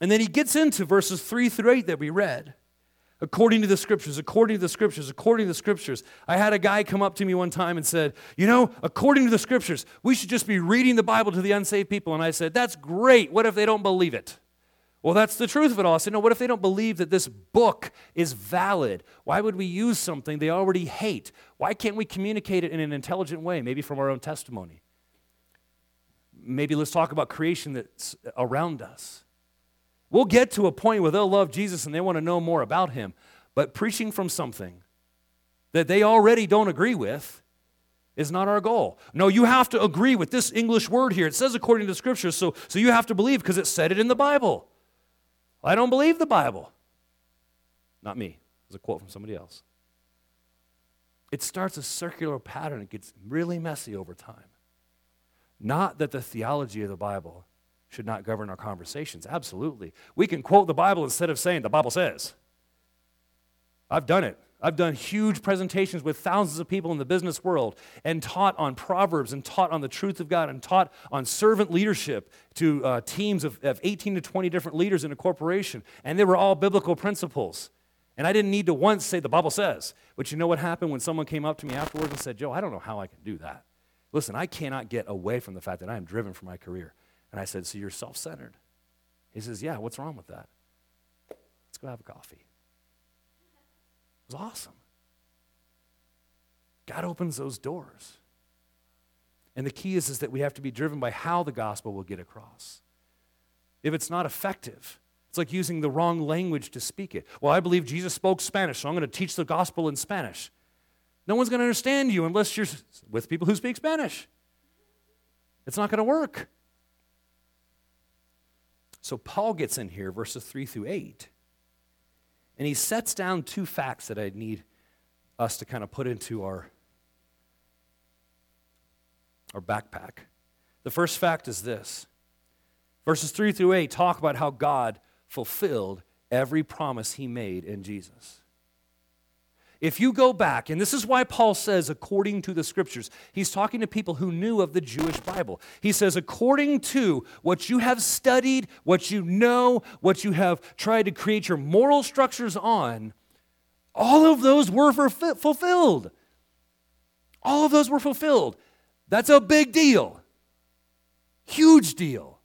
And then he gets into verses 3 through 8 that we read according to the scriptures, according to the scriptures, according to the scriptures. I had a guy come up to me one time and said, You know, according to the scriptures, we should just be reading the Bible to the unsaved people. And I said, That's great. What if they don't believe it? Well, that's the truth of it all. I said, No, what if they don't believe that this book is valid? Why would we use something they already hate? Why can't we communicate it in an intelligent way, maybe from our own testimony? Maybe let's talk about creation that's around us. We'll get to a point where they'll love Jesus and they want to know more about him. But preaching from something that they already don't agree with is not our goal. No, you have to agree with this English word here. It says according to Scripture, so, so you have to believe because it said it in the Bible. I don't believe the Bible. Not me. It's a quote from somebody else. It starts a circular pattern. It gets really messy over time. Not that the theology of the Bible should not govern our conversations. Absolutely. We can quote the Bible instead of saying the Bible says. I've done it. I've done huge presentations with thousands of people in the business world and taught on Proverbs and taught on the truth of God and taught on servant leadership to uh, teams of, of 18 to 20 different leaders in a corporation. And they were all biblical principles. And I didn't need to once say the Bible says. But you know what happened when someone came up to me afterwards and said, Joe, I don't know how I can do that. Listen, I cannot get away from the fact that I am driven for my career. And I said, So you're self centered? He says, Yeah, what's wrong with that? Let's go have a coffee. It was awesome. God opens those doors. And the key is, is that we have to be driven by how the gospel will get across. If it's not effective, it's like using the wrong language to speak it. Well, I believe Jesus spoke Spanish, so I'm going to teach the gospel in Spanish. No one's going to understand you unless you're with people who speak Spanish. It's not going to work. So Paul gets in here, verses 3 through 8, and he sets down two facts that I need us to kind of put into our, our backpack. The first fact is this verses 3 through 8 talk about how God fulfilled every promise he made in Jesus. If you go back, and this is why Paul says, according to the scriptures, he's talking to people who knew of the Jewish Bible. He says, according to what you have studied, what you know, what you have tried to create your moral structures on, all of those were fulfilled. All of those were fulfilled. That's a big deal. Huge deal.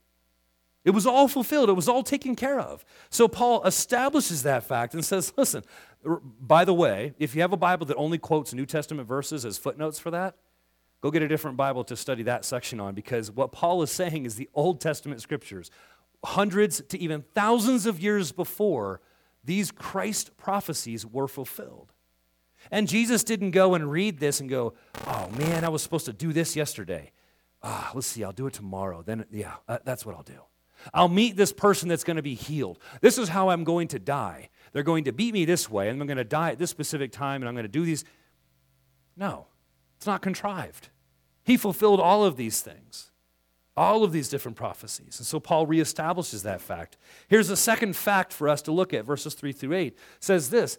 It was all fulfilled, it was all taken care of. So Paul establishes that fact and says, listen, by the way, if you have a Bible that only quotes New Testament verses as footnotes for that, go get a different Bible to study that section on because what Paul is saying is the Old Testament scriptures, hundreds to even thousands of years before, these Christ prophecies were fulfilled. And Jesus didn't go and read this and go, oh man, I was supposed to do this yesterday. Ah, let's see, I'll do it tomorrow. Then, yeah, uh, that's what I'll do. I'll meet this person that's going to be healed. This is how I'm going to die. They're going to beat me this way, and I'm going to die at this specific time, and I'm going to do these. No, it's not contrived. He fulfilled all of these things, all of these different prophecies. And so Paul reestablishes that fact. Here's a second fact for us to look at, verses 3 through 8 says this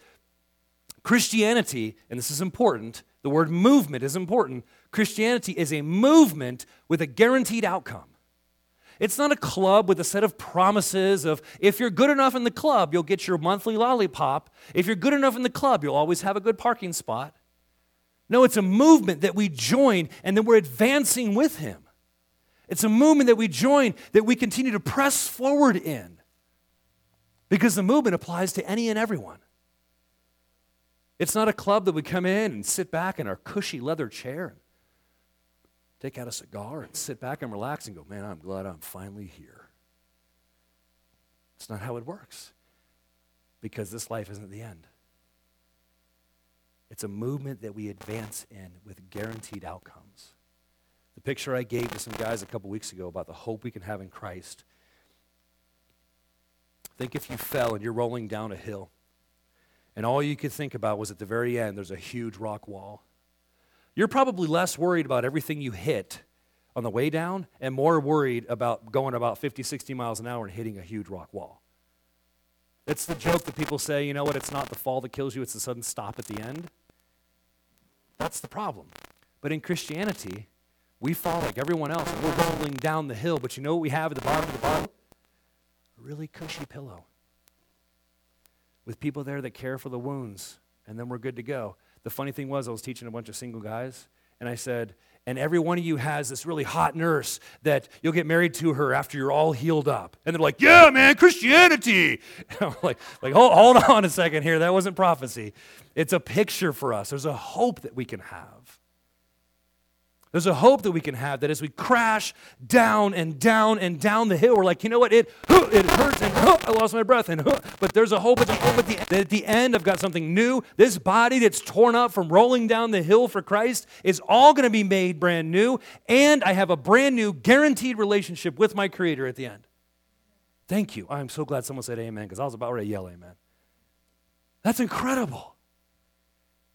Christianity, and this is important, the word movement is important. Christianity is a movement with a guaranteed outcome. It's not a club with a set of promises of if you're good enough in the club, you'll get your monthly lollipop. If you're good enough in the club, you'll always have a good parking spot. No, it's a movement that we join and then we're advancing with Him. It's a movement that we join that we continue to press forward in because the movement applies to any and everyone. It's not a club that we come in and sit back in our cushy leather chair and take out a cigar and sit back and relax and go, man, I'm glad I'm finally here. It's not how it works because this life isn't the end. It's a movement that we advance in with guaranteed outcomes. The picture I gave to some guys a couple weeks ago about the hope we can have in Christ. Think if you fell and you're rolling down a hill, and all you could think about was at the very end, there's a huge rock wall. You're probably less worried about everything you hit on the way down and more worried about going about 50, 60 miles an hour and hitting a huge rock wall. It's the joke that people say, you know what, it's not the fall that kills you, it's the sudden stop at the end. That's the problem. But in Christianity, we fall like everyone else we're rolling down the hill, but you know what we have at the bottom of the bottle? A really cushy pillow with people there that care for the wounds, and then we're good to go. The funny thing was, I was teaching a bunch of single guys, and I said, and every one of you has this really hot nurse that you'll get married to her after you're all healed up. And they're like, yeah, man, Christianity. <laughs> I'm like, like hold, hold on a second here. That wasn't prophecy. It's a picture for us. There's a hope that we can have. There's a hope that we can have that as we crash down and down and down the hill, we're like, you know what? It, it hurts and I lost my breath. And but there's a hope. It's a hope at the end. At the end, I've got something new. This body that's torn up from rolling down the hill for Christ is all going to be made brand new. And I have a brand new, guaranteed relationship with my Creator at the end. Thank you. I'm so glad someone said amen because I was about ready to yell amen. That's incredible.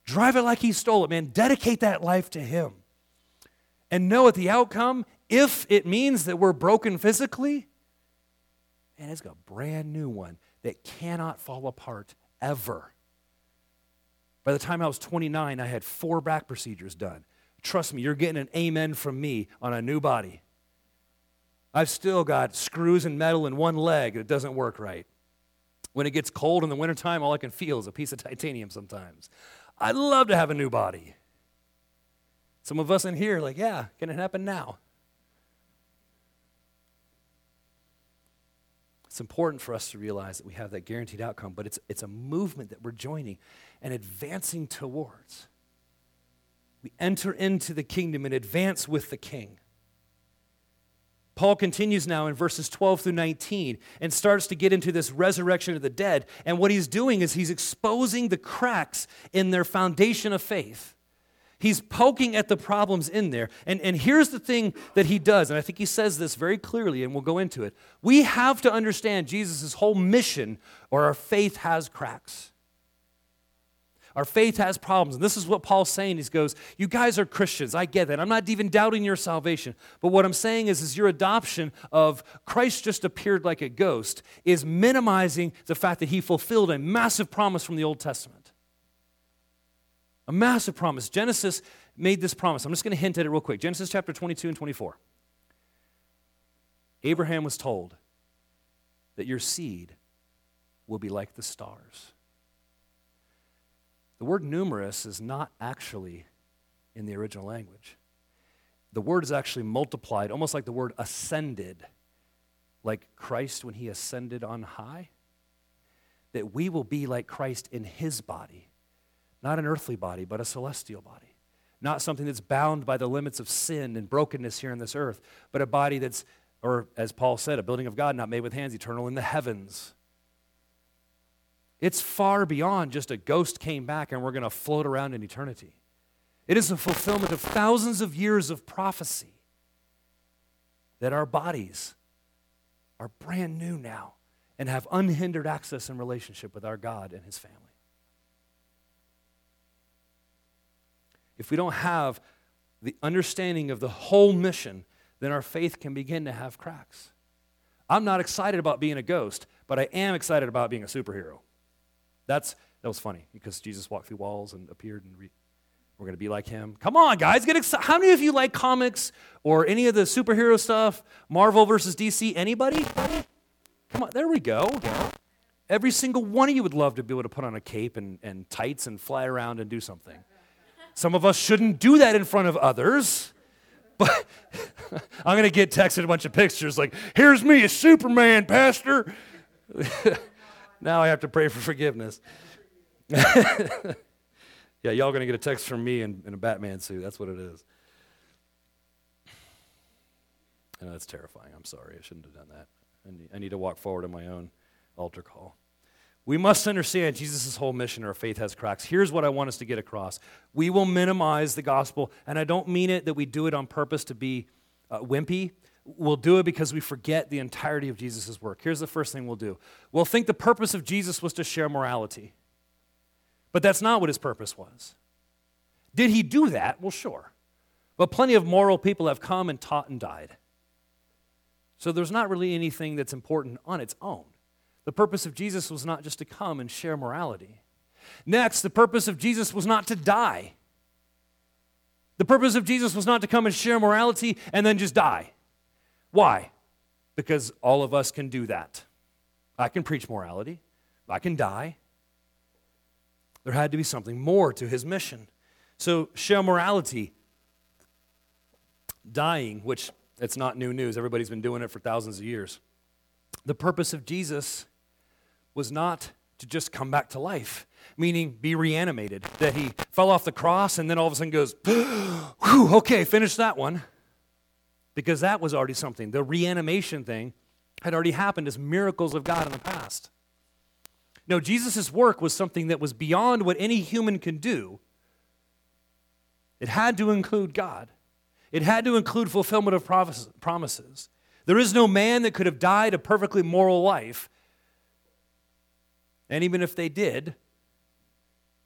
Drive it like he stole it, man. Dedicate that life to him and know at the outcome, if it means that we're broken physically, and it's got a brand new one that cannot fall apart ever. By the time I was 29, I had four back procedures done. Trust me, you're getting an amen from me on a new body. I've still got screws and metal in one leg that doesn't work right. When it gets cold in the wintertime, all I can feel is a piece of <laughs> titanium sometimes. I'd love to have a new body. Some of us in here like, yeah, can it happen now? It's important for us to realize that we have that guaranteed outcome, but it's, it's a movement that we're joining and advancing towards. We enter into the kingdom and advance with the king. Paul continues now in verses 12 through 19 and starts to get into this resurrection of the dead. And what he's doing is he's exposing the cracks in their foundation of faith. He's poking at the problems in there. And, and here's the thing that he does, and I think he says this very clearly, and we'll go into it. We have to understand Jesus' whole mission, or our faith has cracks. Our faith has problems. And this is what Paul's saying. He goes, You guys are Christians. I get that. I'm not even doubting your salvation. But what I'm saying is, is your adoption of Christ just appeared like a ghost is minimizing the fact that he fulfilled a massive promise from the Old Testament. A massive promise. Genesis made this promise. I'm just going to hint at it real quick. Genesis chapter 22 and 24. Abraham was told that your seed will be like the stars. The word numerous is not actually in the original language. The word is actually multiplied, almost like the word ascended, like Christ when he ascended on high. That we will be like Christ in his body not an earthly body, but a celestial body. Not something that's bound by the limits of sin and brokenness here on this earth, but a body that's, or as Paul said, a building of God not made with hands, eternal in the heavens. It's far beyond just a ghost came back and we're going to float around in eternity. It is a fulfillment of thousands of years of prophecy that our bodies are brand new now and have unhindered access and relationship with our God and His family. If we don't have the understanding of the whole mission, then our faith can begin to have cracks. I'm not excited about being a ghost, but I am excited about being a superhero. That's that was funny because Jesus walked through walls and appeared and re- we're going to be like him. Come on, guys, get excited. How many of you like comics or any of the superhero stuff? Marvel versus DC? Anybody? Come on, there we go. Every single one of you would love to be able to put on a cape and, and tights and fly around and do something. Some of us shouldn't do that in front of others. But <laughs> I'm going to get texted a bunch of pictures like, here's me, a Superman, Pastor. <laughs> now I have to pray for forgiveness. <laughs> Yeah, y'all gonna get a text from me in, in a Batman suit. That's what it is. <sighs> I know that's terrifying. I'm sorry. I shouldn't have done that. I need, I need to walk forward on my own altar call. We must understand Jesus' whole mission, or faith has cracks. Here's what I want us to get across. We will minimize the gospel, and I don't mean it that we do it on purpose to be uh, wimpy. We'll do it because we forget the entirety of Jesus' work. Here's the first thing we'll do we'll think the purpose of Jesus was to share morality. But that's not what his purpose was. Did he do that? Well, sure. But plenty of moral people have come and taught and died. So there's not really anything that's important on its own. The purpose of Jesus was not just to come and share morality. Next, the purpose of Jesus was not to die. The purpose of Jesus was not to come and share morality and then just die. Why? Because all of us can do that. I can preach morality, I can die. There had to be something more to his mission. So, share morality, dying, which it's not new news. Everybody's been doing it for thousands of years. The purpose of Jesus was not to just come back to life, meaning be reanimated, that he fell off the cross and then all of a sudden goes, <gasps> Whew, okay, finish that one. Because that was already something. The reanimation thing had already happened as miracles of God in the past. No, Jesus' work was something that was beyond what any human can do. It had to include God. It had to include fulfillment of promises. There is no man that could have died a perfectly moral life. And even if they did,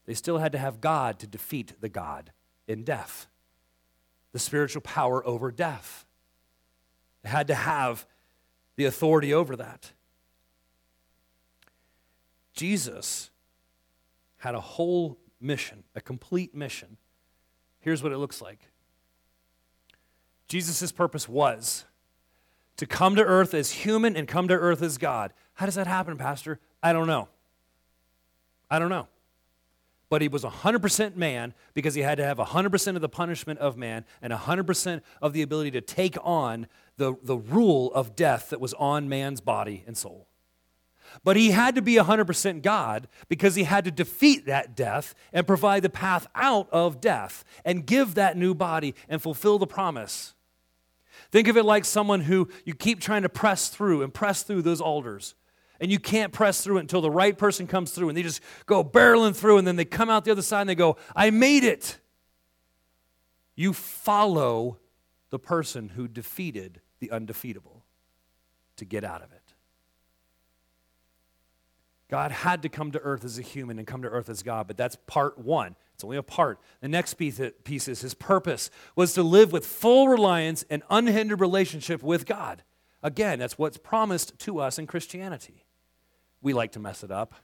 they still had to have God to defeat the God in death, the spiritual power over death. They had to have the authority over that. Jesus had a whole mission, a complete mission. Here's what it looks like Jesus' purpose was to come to earth as human and come to earth as God. How does that happen, Pastor? I don't know. I don't know. But he was 100% man because he had to have 100% of the punishment of man and 100% of the ability to take on the, the rule of death that was on man's body and soul. But he had to be 100% God because he had to defeat that death and provide the path out of death and give that new body and fulfill the promise Think of it like someone who you keep trying to press through and press through those alders. And you can't press through it until the right person comes through and they just go barreling through and then they come out the other side and they go, I made it. You follow the person who defeated the undefeatable to get out of it. God had to come to earth as a human and come to earth as God, but that's part one. It's only a part. The next piece, piece is his purpose was to live with full reliance and unhindered relationship with God. Again, that's what's promised to us in Christianity. We like to mess it up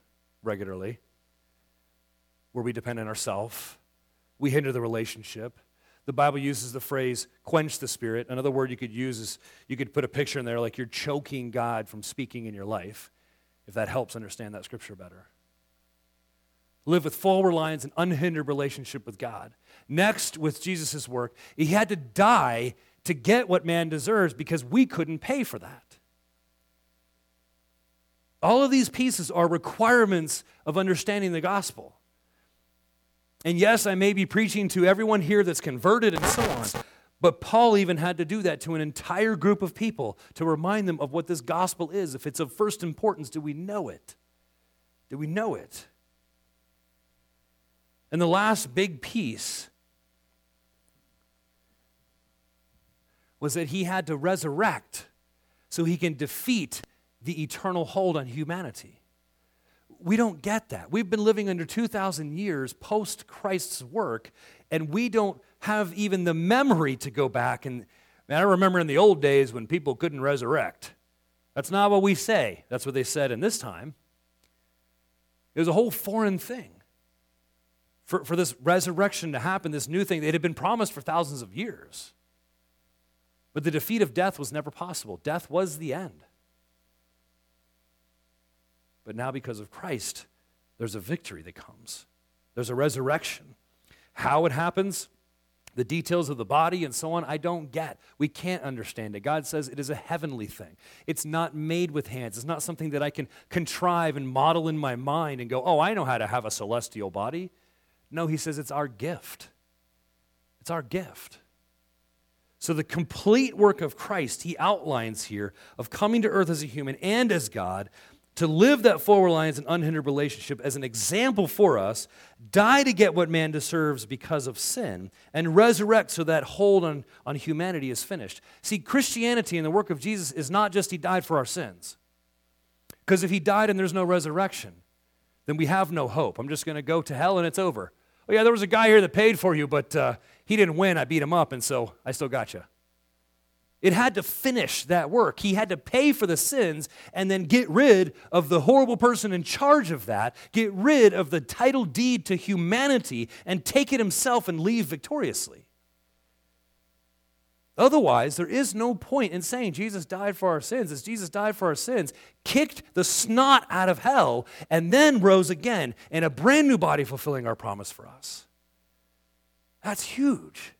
regularly, where we depend on ourselves, we hinder the relationship. The Bible uses the phrase quench the spirit. Another word you could use is you could put a picture in there like you're choking God from speaking in your life, if that helps understand that scripture better live with full reliance and unhindered relationship with God. Next, with Jesus' work, he had to die to get what man deserves because we couldn't pay for that. All of these pieces are requirements of understanding the gospel. And yes, I may be preaching to everyone here that's converted and so on, but Paul even had to do that to an entire group of people to remind them of what this gospel is. If it's of first importance, do we know it? Do we know it? And the last big piece was that he had to resurrect so he can defeat the eternal hold on humanity. We don't get that. We've been living under 2,000 years post Christ's work, and we don't have even the memory to go back. And man, I remember in the old days when people couldn't resurrect. That's not what we say, that's what they said in this time. It was a whole foreign thing for, for this resurrection to happen, this new thing. It had been promised for thousands of years. But the defeat of death was never possible. Death was the end. But now, because of Christ, there's a victory that comes, there's a resurrection. How it happens, the details of the body and so on, I don't get. We can't understand it. God says it is a heavenly thing. It's not made with hands. It's not something that I can contrive and model in my mind and go, oh, I know how to have a celestial body. No, he says it's our gift. It's our gift. So, the complete work of Christ, he outlines here, of coming to earth as a human and as God, to live that full reliance and unhindered relationship as an example for us, die to get what man deserves because of sin, and resurrect so that hold on, on humanity is finished. See, Christianity and the work of Jesus is not just he died for our sins. Because if he died and there's no resurrection, then we have no hope. I'm just going to go to hell and it's over. Oh, yeah, there was a guy here that paid for you, but uh, he didn't win. I beat him up, and so I still got you. It had to finish that work. He had to pay for the sins and then get rid of the horrible person in charge of that, get rid of the title deed to humanity, and take it himself and leave victoriously. Otherwise, there is no point in saying Jesus died for our sins, as Jesus died for our sins, kicked the snot out of hell, and then rose again in a brand new body fulfilling our promise for us. That's huge.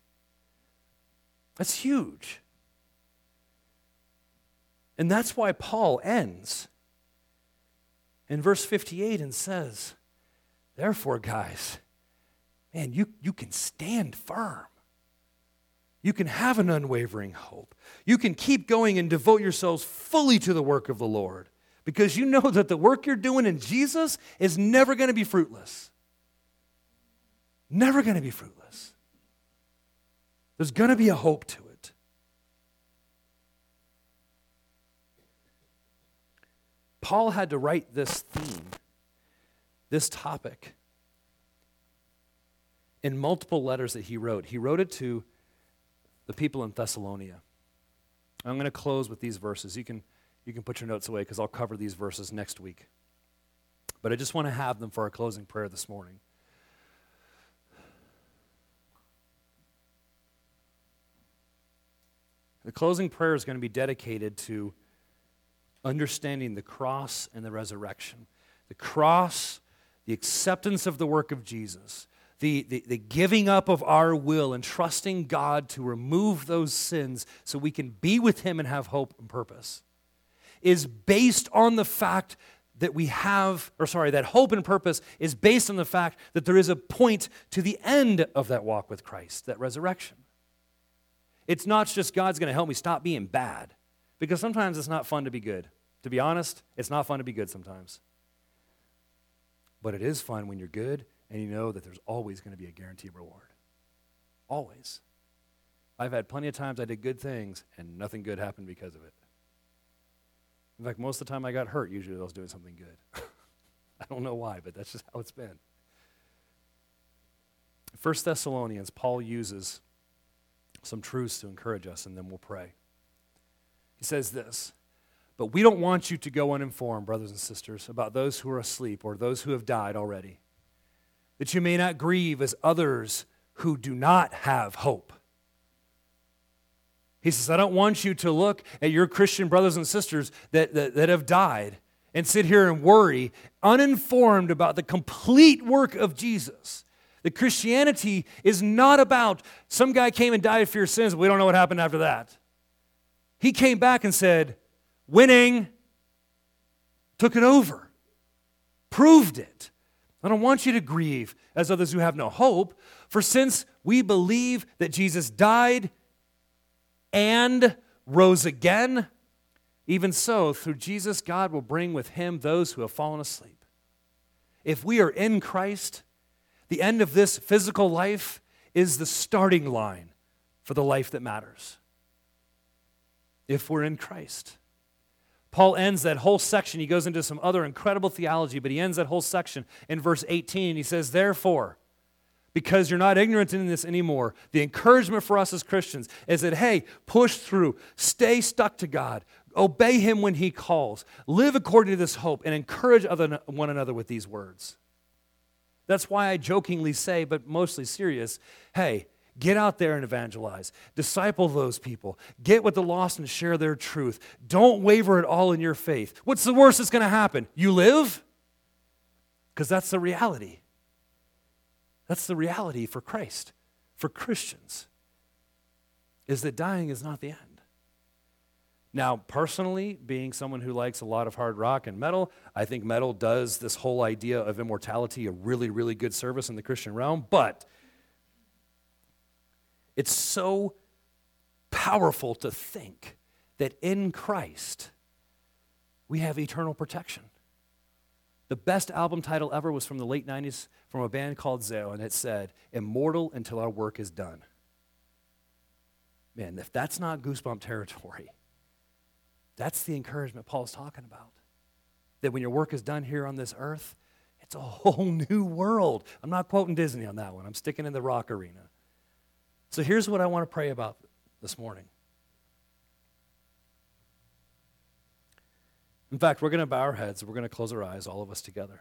That's huge. And that's why Paul ends in verse 58 and says, Therefore, guys, man, you, you can stand firm. You can have an unwavering hope. You can keep going and devote yourselves fully to the work of the Lord because you know that the work you're doing in Jesus is never going to be fruitless. Never going to be fruitless. There's going to be a hope to it. Paul had to write this theme, this topic, in multiple letters that he wrote. He wrote it to the people in Thessalonia. I'm going to close with these verses. You can, you can put your notes away because I'll cover these verses next week. But I just want to have them for our closing prayer this morning. The closing prayer is going to be dedicated to understanding the cross and the resurrection. The cross, the acceptance of the work of Jesus, the, the, the, giving up of our will and trusting God to remove those sins so we can be with Him and have hope and purpose, is based on the fact that we have, or sorry, that hope and purpose is based on the fact that there is a point to the end of that walk with Christ, that resurrection. It's not just God's going to help me stop being bad, because sometimes it's not fun to be good. To be honest, it's not fun to be good sometimes. But it is fun when you're good and you know that there's always going to be a guaranteed reward. Always. I've had plenty of times I did good things and nothing good happened because of it. In fact, most of the time I got hurt, usually I was doing something good. <laughs> I don't know why, but that's just how it's been. First Thessalonians, Paul uses some truths to encourage us, and then we'll pray. He says this but we don't want you to go uninformed, brothers and sisters, about those who are asleep or those who have died already, that you may not grieve as others who do not have hope. He says, I don't want you to look at your Christian brothers and sisters that, that, that have died and sit here and worry, uninformed about the complete work of Jesus. The Christianity is not about some guy came and died for your sins, we don't know what happened after that. He came back and said, winning, took it over, proved it. I don't want you to grieve as others who have no hope, for since we believe that Jesus died and rose again, even so, through Jesus, God will bring with him those who have fallen asleep. If we are in Christ, the end of this physical life is the starting line for the life that matters. If we're in Christ. Paul ends that whole section. He goes into some other incredible theology, but he ends that whole section in verse 18. He says, Therefore, because you're not ignorant in this anymore, the encouragement for us as Christians is that, hey, push through, stay stuck to God, obey Him when He calls, live according to this hope, and encourage other, one another with these words. That's why I jokingly say, but mostly serious, hey, Get out there and evangelize. Disciple those people. Get with the lost and share their truth. Don't waver at all in your faith. What's the worst that's going to happen? You live? Because that's the reality. That's the reality for Christ, for Christians, is that dying is not the end. Now, personally, being someone who likes a lot of hard rock and metal, I think metal does this whole idea of immortality a really, really good service in the Christian realm, but it's so powerful to think that in Christ we have eternal protection. The best album title ever was from the late 90s from a band called Zao, and it said, Immortal until our work is done. Man, if that's not goosebump territory, that's the encouragement Paul's talking about. That when your work is done here on this earth, it's a <laughs> whole new world. I'm not quoting Disney on that one, I'm sticking in the rock arena. So here's what I want to pray about this morning. In fact, we're going to bow our heads, we're going to close our eyes, all of us together.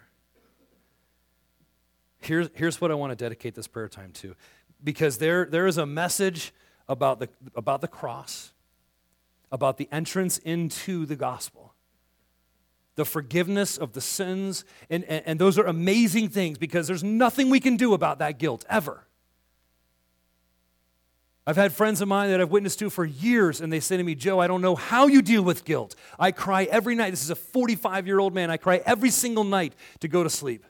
Here's, here's what I want to dedicate this prayer time to. Because there, there is a message about the, about the cross, about the entrance into the gospel, the forgiveness of the sins. And, and, and those are amazing things because there's nothing we can do about that guilt ever. I've had friends of mine that I've witnessed to for years, and they say to me, Joe, I don't know how you deal with guilt. I cry every night. This is a 45 year old man. I cry every single night to go to sleep.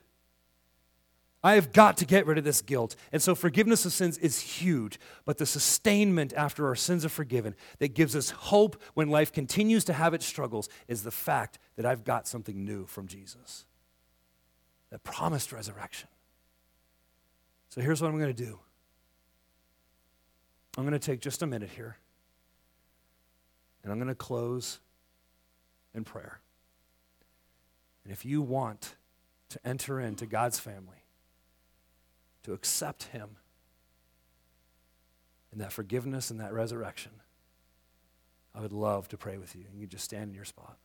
I have got to get rid of this guilt. And so forgiveness of sins is huge, but the sustainment after our sins are forgiven that gives us hope when life continues to have its struggles is the fact that I've got something new from Jesus. That promised resurrection. So here's what I'm going to do. I'm going to take just a minute here, and I'm going to close in prayer. And if you want to enter into God's family, to accept Him and that forgiveness and that resurrection, I would love to pray with you. And you just stand in your spot.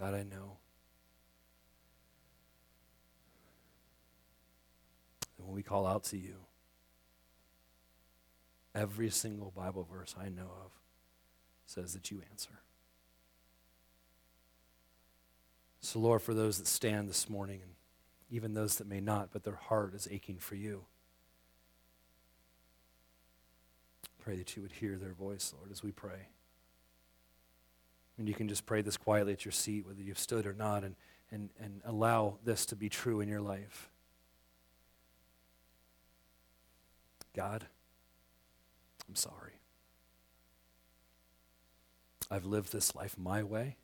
God, I know when we call out to you, every single Bible verse I know of says that you answer. So, Lord, for those that stand this morning, and even those that may not, but their heart is aching for you, pray that you would hear their voice, Lord, as we pray. And you can just pray this quietly at your seat, whether you've stood or not, and, and, and allow this to be true in your life. God, I'm sorry. I've lived this life my way,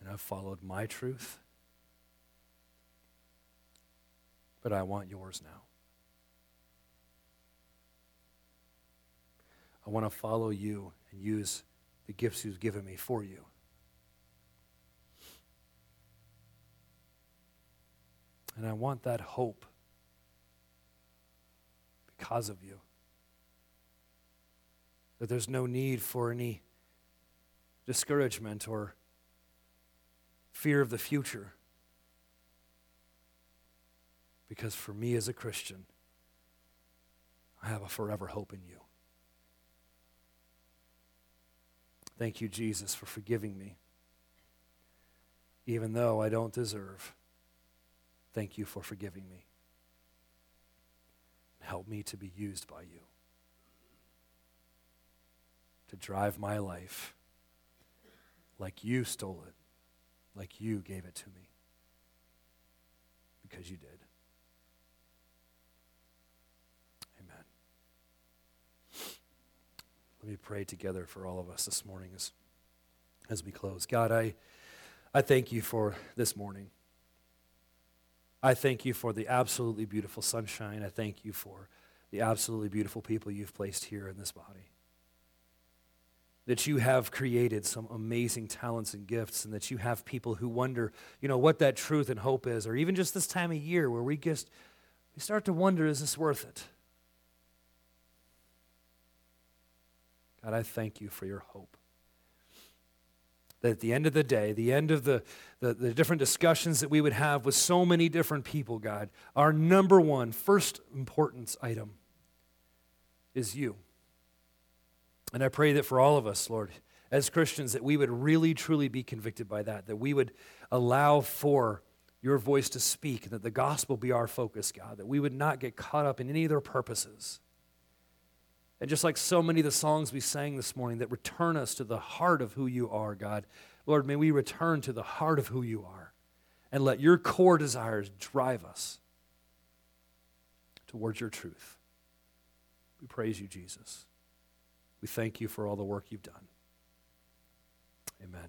and I've followed my truth, but I want yours now. I want to follow you and use the gifts you've given me for you. And I want that hope because of you. That there's no need for any discouragement or fear of the future. Because for me as a Christian, I have a forever hope in you. Thank you, Jesus, for forgiving me. Even though I don't deserve, thank you for forgiving me. Help me to be used by you to drive my life like you stole it, like you gave it to me, because you did. Amen. Let me pray together for all of us this morning as, as we close. God, I, I thank you for this morning. I thank you for the absolutely beautiful sunshine. I thank you for the absolutely beautiful people you've placed here in this body. That you have created some amazing talents and gifts, and that you have people who wonder, you know, what that truth and hope is, or even just this time of year where we just we start to wonder, is this worth it? God, I thank you for your hope that at the end of the day, the end of the, the, the, different discussions that we would have with so many different people, God, our number one, first importance item is you. And I pray that for all of us, Lord, as Christians, that we would really, truly be convicted by that, that we would allow for your voice to speak, and that the gospel be our focus, God, that we would not get caught up in any of their purposes. And just like so many of the songs we sang this morning that return us to the heart of who you are, God, Lord, may we return to the heart of who you are and let your core desires drive us towards your truth. We praise you, Jesus. We thank you for all the work you've done. Amen.